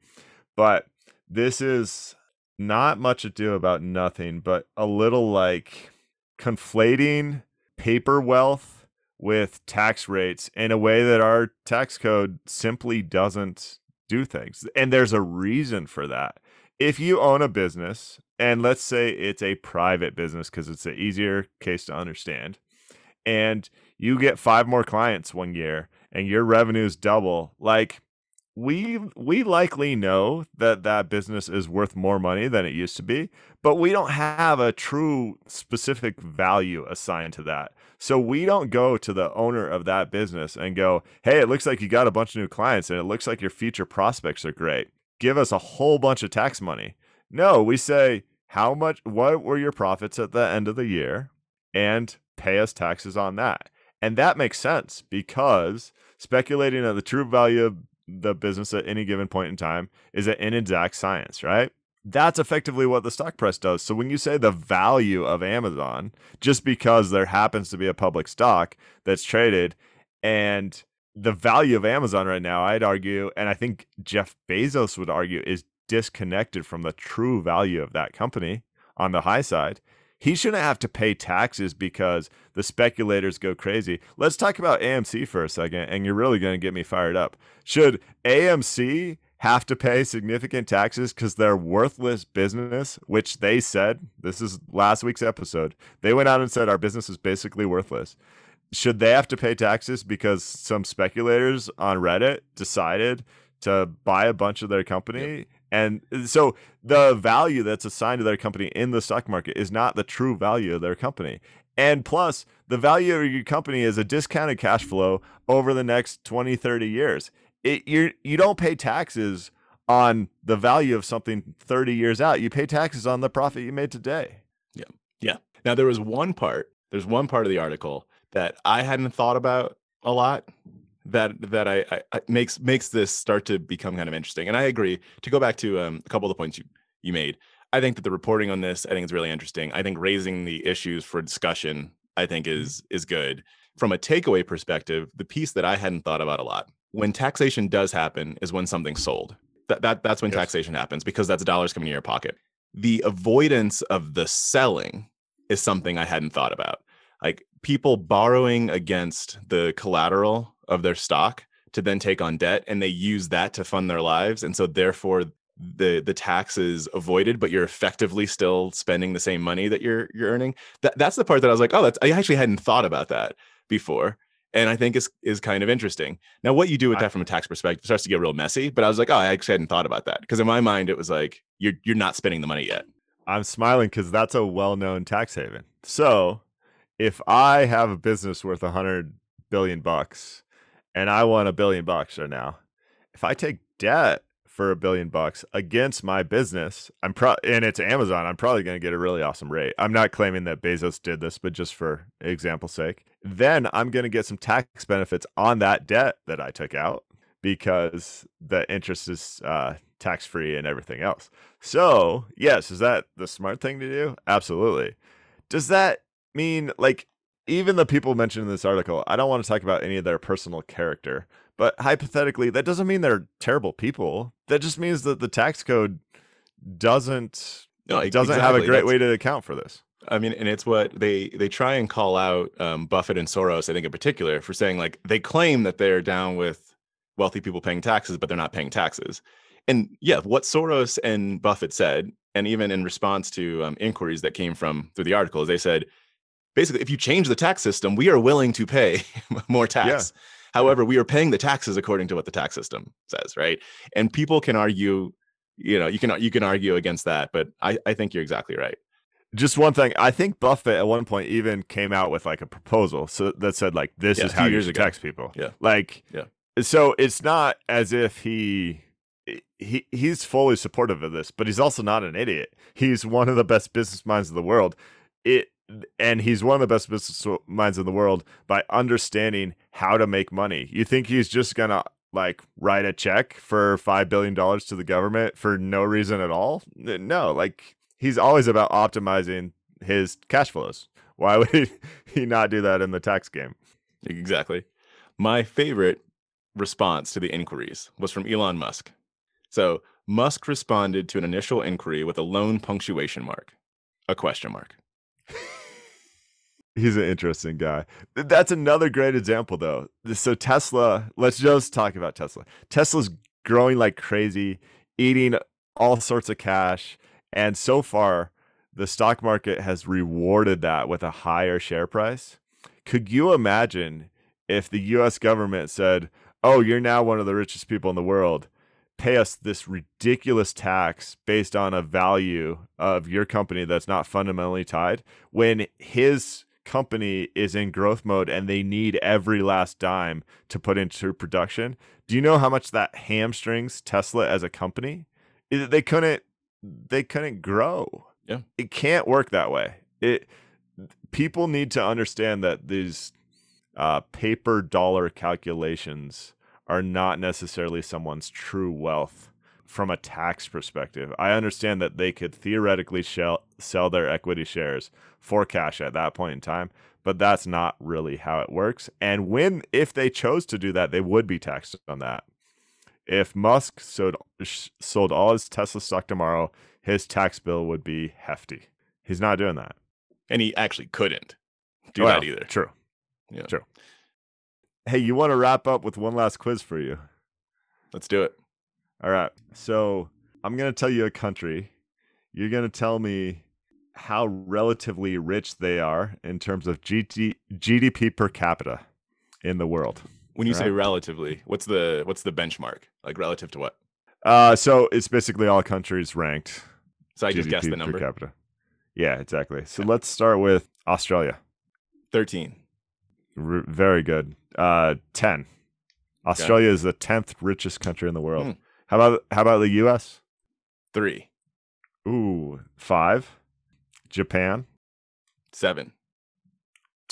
[SPEAKER 2] but this is not much ado about nothing, but a little like conflating paper wealth with tax rates in a way that our tax code simply doesn't do things. And there's a reason for that. If you own a business, and let's say it's a private business because it's an easier case to understand, and you get five more clients one year and your revenues double, like we we likely know that that business is worth more money than it used to be but we don't have a true specific value assigned to that so we don't go to the owner of that business and go hey it looks like you got a bunch of new clients and it looks like your future prospects are great. Give us a whole bunch of tax money. No we say how much what were your profits at the end of the year? And pay us taxes on that. And that makes sense because speculating on the true value of the business at any given point in time is an inexact science, right? That's effectively what the stock price does. So when you say the value of Amazon, just because there happens to be a public stock that's traded and the value of Amazon right now, I'd argue, and I think Jeff Bezos would argue, is disconnected from the true value of that company on the high side. He shouldn't have to pay taxes because the speculators go crazy. Let's talk about AMC for a second, and you're really going to get me fired up. Should AMC have to pay significant taxes because they're worthless business, which they said, this is last week's episode. They went out and said our business is basically worthless. Should they have to pay taxes because some speculators on Reddit decided to buy a bunch of their company? Yep. And so the value that's assigned to their company in the stock market is not the true value of their company. And plus, the value of your company is a discounted cash flow over the next 20, 30 years it, you you don't pay taxes on the value of something 30 years out. You pay taxes on the profit you made today.
[SPEAKER 1] Yeah. Yeah. Now there was one part, there's one part of the article that I hadn't thought about a lot that that I, I, I makes makes this start to become kind of interesting. And I agree. To go back to um, a couple of the points you you made, I think that the reporting on this I think is really interesting. I think raising the issues for discussion I think mm-hmm. is is good. From a takeaway perspective, the piece that I hadn't thought about a lot when taxation does happen is when something's sold. That, that that's when yes. taxation happens because that's dollars coming in your pocket. The avoidance of the selling is something I hadn't thought about. Like people borrowing against the collateral of their stock to then take on debt and they use that to fund their lives and so therefore the the tax is avoided but you're effectively still spending the same money that you're you're earning that that's the part that I was like oh that's I actually hadn't thought about that before and I think is is kind of interesting. Now, what you do with that from a tax perspective starts to get real messy. But I was like, oh, I actually hadn't thought about that because in my mind it was like you're you're not spending the money yet.
[SPEAKER 2] I'm smiling because that's a well-known tax haven. So, if I have a business worth a hundred billion bucks, and I want a billion bucks right now, if I take debt for a billion bucks against my business, I'm pro and it's Amazon, I'm probably going to get a really awesome rate. I'm not claiming that Bezos did this, but just for example's sake, then I'm going to get some tax benefits on that debt that I took out because the interest is uh, tax free and everything else. So, yes, is that the smart thing to do? Absolutely. Does that mean like even the people mentioned in this article, I don't want to talk about any of their personal character, but hypothetically, that doesn't mean they're terrible people. That just means that the tax code doesn't no, doesn't exactly. have a great That's, way to account for this.
[SPEAKER 1] I mean, and it's what they they try and call out um, Buffett and Soros, I think in particular, for saying like they claim that they're down with wealthy people paying taxes, but they're not paying taxes. And yeah, what Soros and Buffett said, and even in response to um, inquiries that came from through the articles, they said basically, if you change the tax system, we are willing to pay more tax. Yeah. However, we are paying the taxes according to what the tax system says, right? And people can argue, you know, you can you can argue against that, but I, I think you're exactly right.
[SPEAKER 2] Just one thing, I think Buffett at one point even came out with like a proposal so that said like this yeah, is how you should tax people.
[SPEAKER 1] Yeah,
[SPEAKER 2] like
[SPEAKER 1] yeah.
[SPEAKER 2] So it's not as if he he he's fully supportive of this, but he's also not an idiot. He's one of the best business minds in the world. It and he's one of the best business minds in the world by understanding how to make money. You think he's just gonna like write a check for five billion dollars to the government for no reason at all? No, like he's always about optimizing his cash flows. Why would he, he not do that in the tax game?
[SPEAKER 1] Exactly. My favorite response to the inquiries was from Elon Musk. So Musk responded to an initial inquiry with a lone punctuation mark, a question mark.
[SPEAKER 2] He's an interesting guy. That's another great example, though. So, Tesla, let's just talk about Tesla. Tesla's growing like crazy, eating all sorts of cash. And so far, the stock market has rewarded that with a higher share price. Could you imagine if the US government said, Oh, you're now one of the richest people in the world? pay us this ridiculous tax based on a value of your company that's not fundamentally tied when his company is in growth mode and they need every last dime to put into production do you know how much that hamstrings tesla as a company they couldn't they couldn't grow
[SPEAKER 1] yeah
[SPEAKER 2] it can't work that way it people need to understand that these uh, paper dollar calculations are not necessarily someone's true wealth from a tax perspective. I understand that they could theoretically shell, sell their equity shares for cash at that point in time, but that's not really how it works. And when if they chose to do that, they would be taxed on that. If Musk sold sold all his Tesla stock tomorrow, his tax bill would be hefty. He's not doing that.
[SPEAKER 1] And he actually couldn't do well, that either.
[SPEAKER 2] True. Yeah. True. Hey, you want to wrap up with one last quiz for you?
[SPEAKER 1] Let's do it.
[SPEAKER 2] All right. So I'm going to tell you a country. You're going to tell me how relatively rich they are in terms of GT, GDP per capita in the world.
[SPEAKER 1] When you
[SPEAKER 2] All
[SPEAKER 1] say relatively, what's the what's the benchmark? Like relative to what?
[SPEAKER 2] Uh, so it's basically all countries ranked.
[SPEAKER 1] So I just guessed the number.
[SPEAKER 2] per capita. Yeah, exactly. So let's start with Australia.
[SPEAKER 1] 13.
[SPEAKER 2] R- very good. Uh, ten. Australia is the tenth richest country in the world.
[SPEAKER 1] Hmm.
[SPEAKER 2] How about how about the U.S.?
[SPEAKER 1] 3.
[SPEAKER 2] Ooh, five. Japan,
[SPEAKER 1] 7.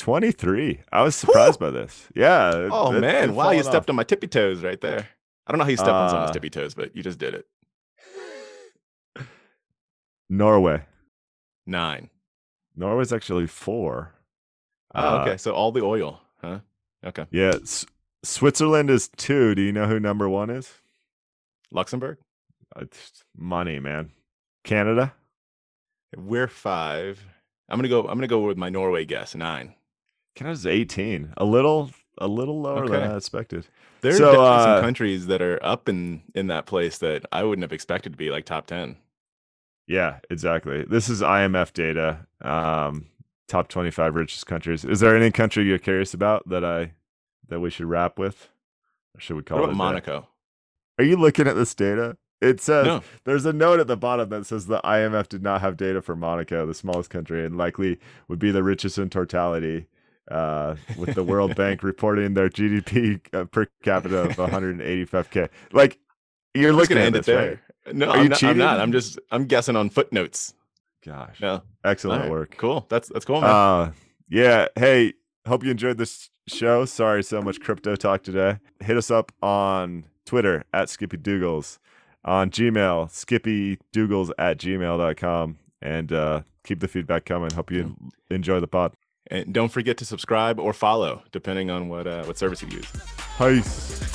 [SPEAKER 2] Twenty-three. I was surprised by this. Yeah.
[SPEAKER 1] Oh
[SPEAKER 2] it-
[SPEAKER 1] man,
[SPEAKER 2] it
[SPEAKER 1] wow, you stepped
[SPEAKER 2] off.
[SPEAKER 1] on my tippy toes right there. I don't know how you stepped on someone's
[SPEAKER 2] Uh,
[SPEAKER 1] tippy toes, but you just did it.
[SPEAKER 2] Norway.
[SPEAKER 1] 9.
[SPEAKER 2] Norway's actually four.
[SPEAKER 1] Oh,
[SPEAKER 2] Uh,
[SPEAKER 1] okay. So all the oil, huh? Okay.
[SPEAKER 2] Yeah. S- Switzerland is two. Do you know who number one is?
[SPEAKER 1] Luxembourg?
[SPEAKER 2] It's money, man. Canada.
[SPEAKER 1] We're 5. I'm going to go I'm to go with my Norway guess, 9.
[SPEAKER 2] Canada's eighteen. A little, a little lower than I expected.
[SPEAKER 1] There's
[SPEAKER 2] So,
[SPEAKER 1] definitely
[SPEAKER 2] uh,
[SPEAKER 1] some countries that are up in in that place that I wouldn't have expected to be like top 10.
[SPEAKER 2] Yeah, exactly. This is IMF data. Um, top twenty-five richest countries. Is there any country you're curious about that I that we should wrap with? Or should we call it?
[SPEAKER 1] Monaco?
[SPEAKER 2] Are you looking at this data? It says
[SPEAKER 1] No.
[SPEAKER 2] there's a note at the bottom that says the IMF did not have data for Monaco, the smallest country, and likely would be the richest in totality. Uh, with the World Bank reporting their GDP uh, per capita of 185k. Like you're
[SPEAKER 1] I'm
[SPEAKER 2] looking at
[SPEAKER 1] end it
[SPEAKER 2] this, right?
[SPEAKER 1] there. No,
[SPEAKER 2] Are
[SPEAKER 1] I'm
[SPEAKER 2] you
[SPEAKER 1] not, I'm not. I'm just I'm guessing on footnotes.
[SPEAKER 2] Gosh,
[SPEAKER 1] No.
[SPEAKER 2] excellent
[SPEAKER 1] right,
[SPEAKER 2] work.
[SPEAKER 1] Cool. That's that's cool, man.
[SPEAKER 2] Uh, yeah. Hey, hope you enjoyed this show. Sorry, so much crypto talk today. Hit us up on Twitter at Skippy Dougals, on Gmail, skippydougals at gmail.com. And uh, keep the feedback coming. Hope you enjoy the pod.
[SPEAKER 1] And don't forget to subscribe or follow, depending on what uh, what service you use.
[SPEAKER 2] Peace.